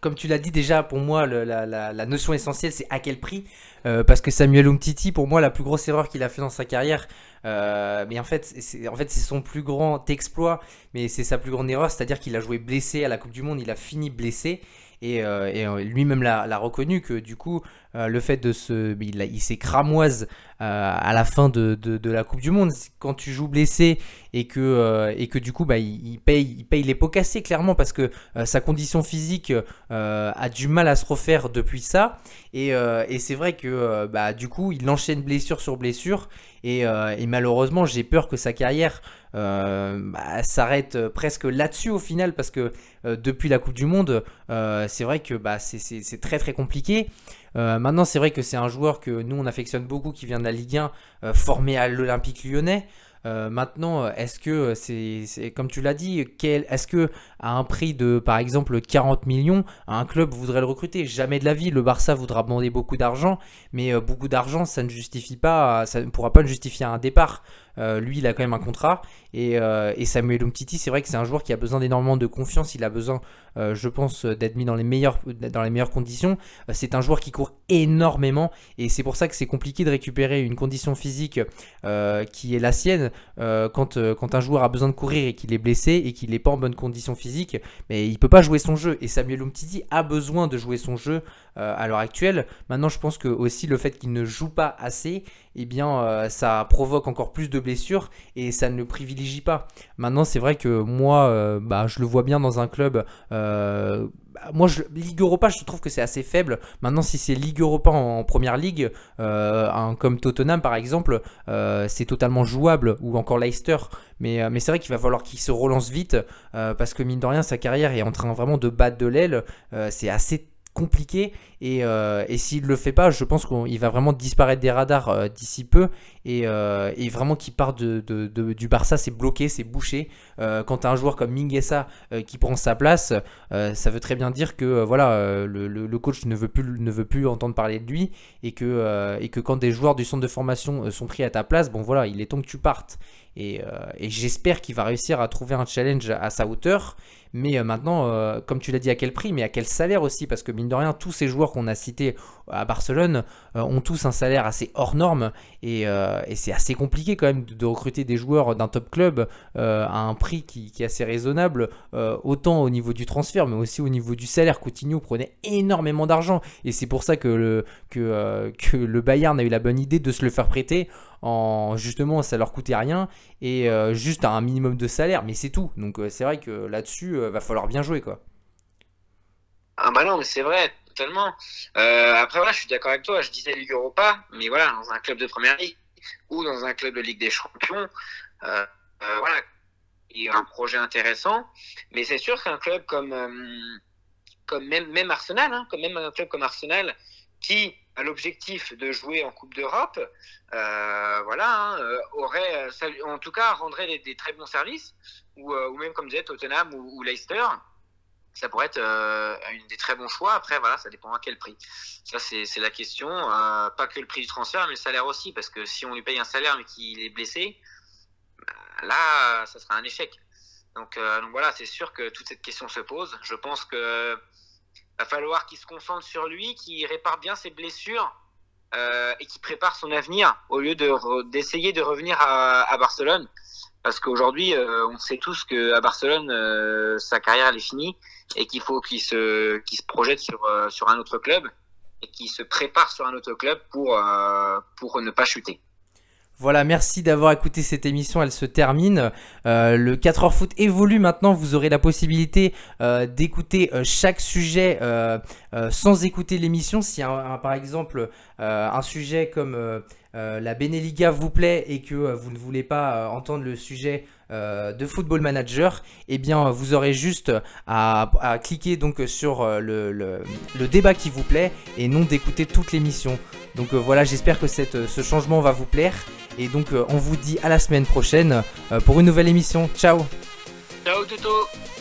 comme tu l'as dit déjà, pour moi, la, notion essentielle, c'est à quel prix. Euh, parce que Samuel Umtiti, pour moi, la plus grosse erreur qu'il a fait dans sa carrière, euh, mais en fait, c'est, en fait, c'est son plus grand exploit, mais c'est sa plus grande erreur, c'est-à-dire qu'il a joué blessé à la Coupe du Monde, il a fini blessé. Et, euh, lui-même l'a reconnu que du coup, euh, le fait de se. Il, il s'est cramoise euh, à la fin de, la Coupe du Monde. Quand tu joues blessé et que, euh, du coup, bah, il, paye, il paye les pots cassés, clairement, parce que sa condition physique a du mal à se refaire depuis ça. Et, c'est vrai que bah, du coup, il enchaîne blessure sur blessure. Et, malheureusement, j'ai peur que sa carrière bah, s'arrête presque là-dessus au final parce que depuis la Coupe du Monde, c'est vrai que bah, c'est très très compliqué. Maintenant, c'est vrai que c'est un joueur que nous on affectionne beaucoup qui vient de la Ligue 1, formé à l'Olympique lyonnais. Euh, maintenant, est-ce que c'est comme tu l'as dit, est-ce que à un prix de par exemple 40 millions, un club voudrait le recruter? Jamais de la vie. Le Barça voudra demander beaucoup d'argent, mais euh, beaucoup d'argent, ça ne justifie pas, ça ne pourra pas justifier un départ. Euh, lui, il a quand même un contrat. Et, euh, et Samuel Umtiti, c'est vrai que c'est un joueur qui a besoin d'énormément de confiance. Il a besoin, euh, je pense, d'être mis dans les meilleures, conditions. c'est un joueur qui court énormément. Et c'est pour ça que c'est compliqué de récupérer une condition physique qui est la sienne quand, un joueur a besoin de courir et qu'il est blessé et qu'il n'est pas en bonne condition physique. Mais il peut pas jouer son jeu. Et Samuel Umtiti a besoin de jouer son jeu à l'heure actuelle. Maintenant, je pense que aussi le fait qu'il ne joue pas assez, eh bien, ça provoque encore plus de blessures et ça ne le privilégie pas. Maintenant, c'est vrai que moi, euh, bah, je le vois bien dans un club. Euh, moi, je, Ligue Europa, je trouve que c'est assez faible. Maintenant, si c'est Ligue Europa en, première ligue, un, comme Tottenham par exemple, c'est totalement jouable, ou encore Leicester. Mais, mais c'est vrai qu'il va falloir qu'il se relance vite, parce que mine de rien, sa carrière est en train vraiment de battre de l'aile. c'est assez compliqué. Et, euh, s'il le fait pas je pense qu'il va vraiment disparaître des radars euh, d'ici peu. Et, euh, et vraiment qui part de, du Barça c'est bloqué c'est bouché. Quand tu as un joueur comme Minguesa qui prend sa place ça veut très bien dire que voilà le, coach ne veut plus ne veut plus entendre parler de lui. Et que quand des joueurs du centre de formation sont pris à ta place bon voilà il est temps que tu partes. Et j'espère qu'il va réussir à trouver un challenge à sa hauteur mais euh, maintenant, euh, comme tu l'as dit, à quel prix, mais à quel salaire aussi? Parce que mine de rien, tous ces joueurs qu'on a cités à Barcelone euh, ont tous un salaire assez hors norme. Et, c'est assez compliqué quand même de, recruter des joueurs d'un top club à un prix qui, est assez raisonnable, autant au niveau du transfert, mais aussi au niveau du salaire. Coutinho prenait énormément d'argent. Et c'est pour ça que le, Bayern a eu la bonne idée de se le faire prêter en justement ça leur coûtait rien et euh, juste à un minimum de salaire. Mais c'est tout. Donc euh, c'est vrai que là-dessus euh, va falloir bien jouer quoi. Ah bah non mais c'est vrai totalement. Après voilà je suis d'accord avec toi je disais Ligue Europa mais voilà dans un club de première ligue ou dans un club de Ligue des Champions voilà il y a un projet intéressant mais c'est sûr qu'un club comme comme même même Arsenal hein, comme même un club comme Arsenal qui a l'objectif de jouer en Coupe d'Europe, euh, voilà, hein, euh, aurait, en tout cas, rendrait des très bons services, ou, euh, ou même comme disait Tottenham ou, Leicester, ça pourrait être euh, une des très bons choix. Après, voilà, ça dépend à quel prix. Ça, c'est la question. Euh, pas que le prix du transfert, mais le salaire aussi, parce que si on lui paye un salaire mais qu'il est blessé, bah, là, ça sera un échec. Donc, euh, donc voilà, c'est sûr que toute cette question se pose. Je pense que va falloir qu'il se concentre sur lui, qu'il répare bien ses blessures et qu'il prépare son avenir au lieu d'essayer de revenir à Barcelone. Parce qu'aujourd'hui, euh, on sait tous que à Barcelone, euh, sa carrière elle est finie et qu'il faut qu'il se, projette sur, euh, sur un autre club et qu'il se prépare sur un autre club pour, pour ne pas chuter. Voilà, merci d'avoir écouté cette émission, elle se termine. Le 4 heures foot évolue maintenant, vous aurez la possibilité d'écouter chaque sujet sans écouter l'émission. Si par exemple un sujet comme la Beneliga vous plaît et que euh, vous ne voulez pas euh, entendre le sujet euh, de Football Manager, eh bien vous aurez juste à, cliquer donc sur euh, le, débat qui vous plaît et non d'écouter toute l'émission. Donc euh, voilà, j'espère que ce changement va vous plaire. Et donc euh, on vous dit à la semaine prochaine euh, pour une nouvelle émission. Ciao Ciao Toto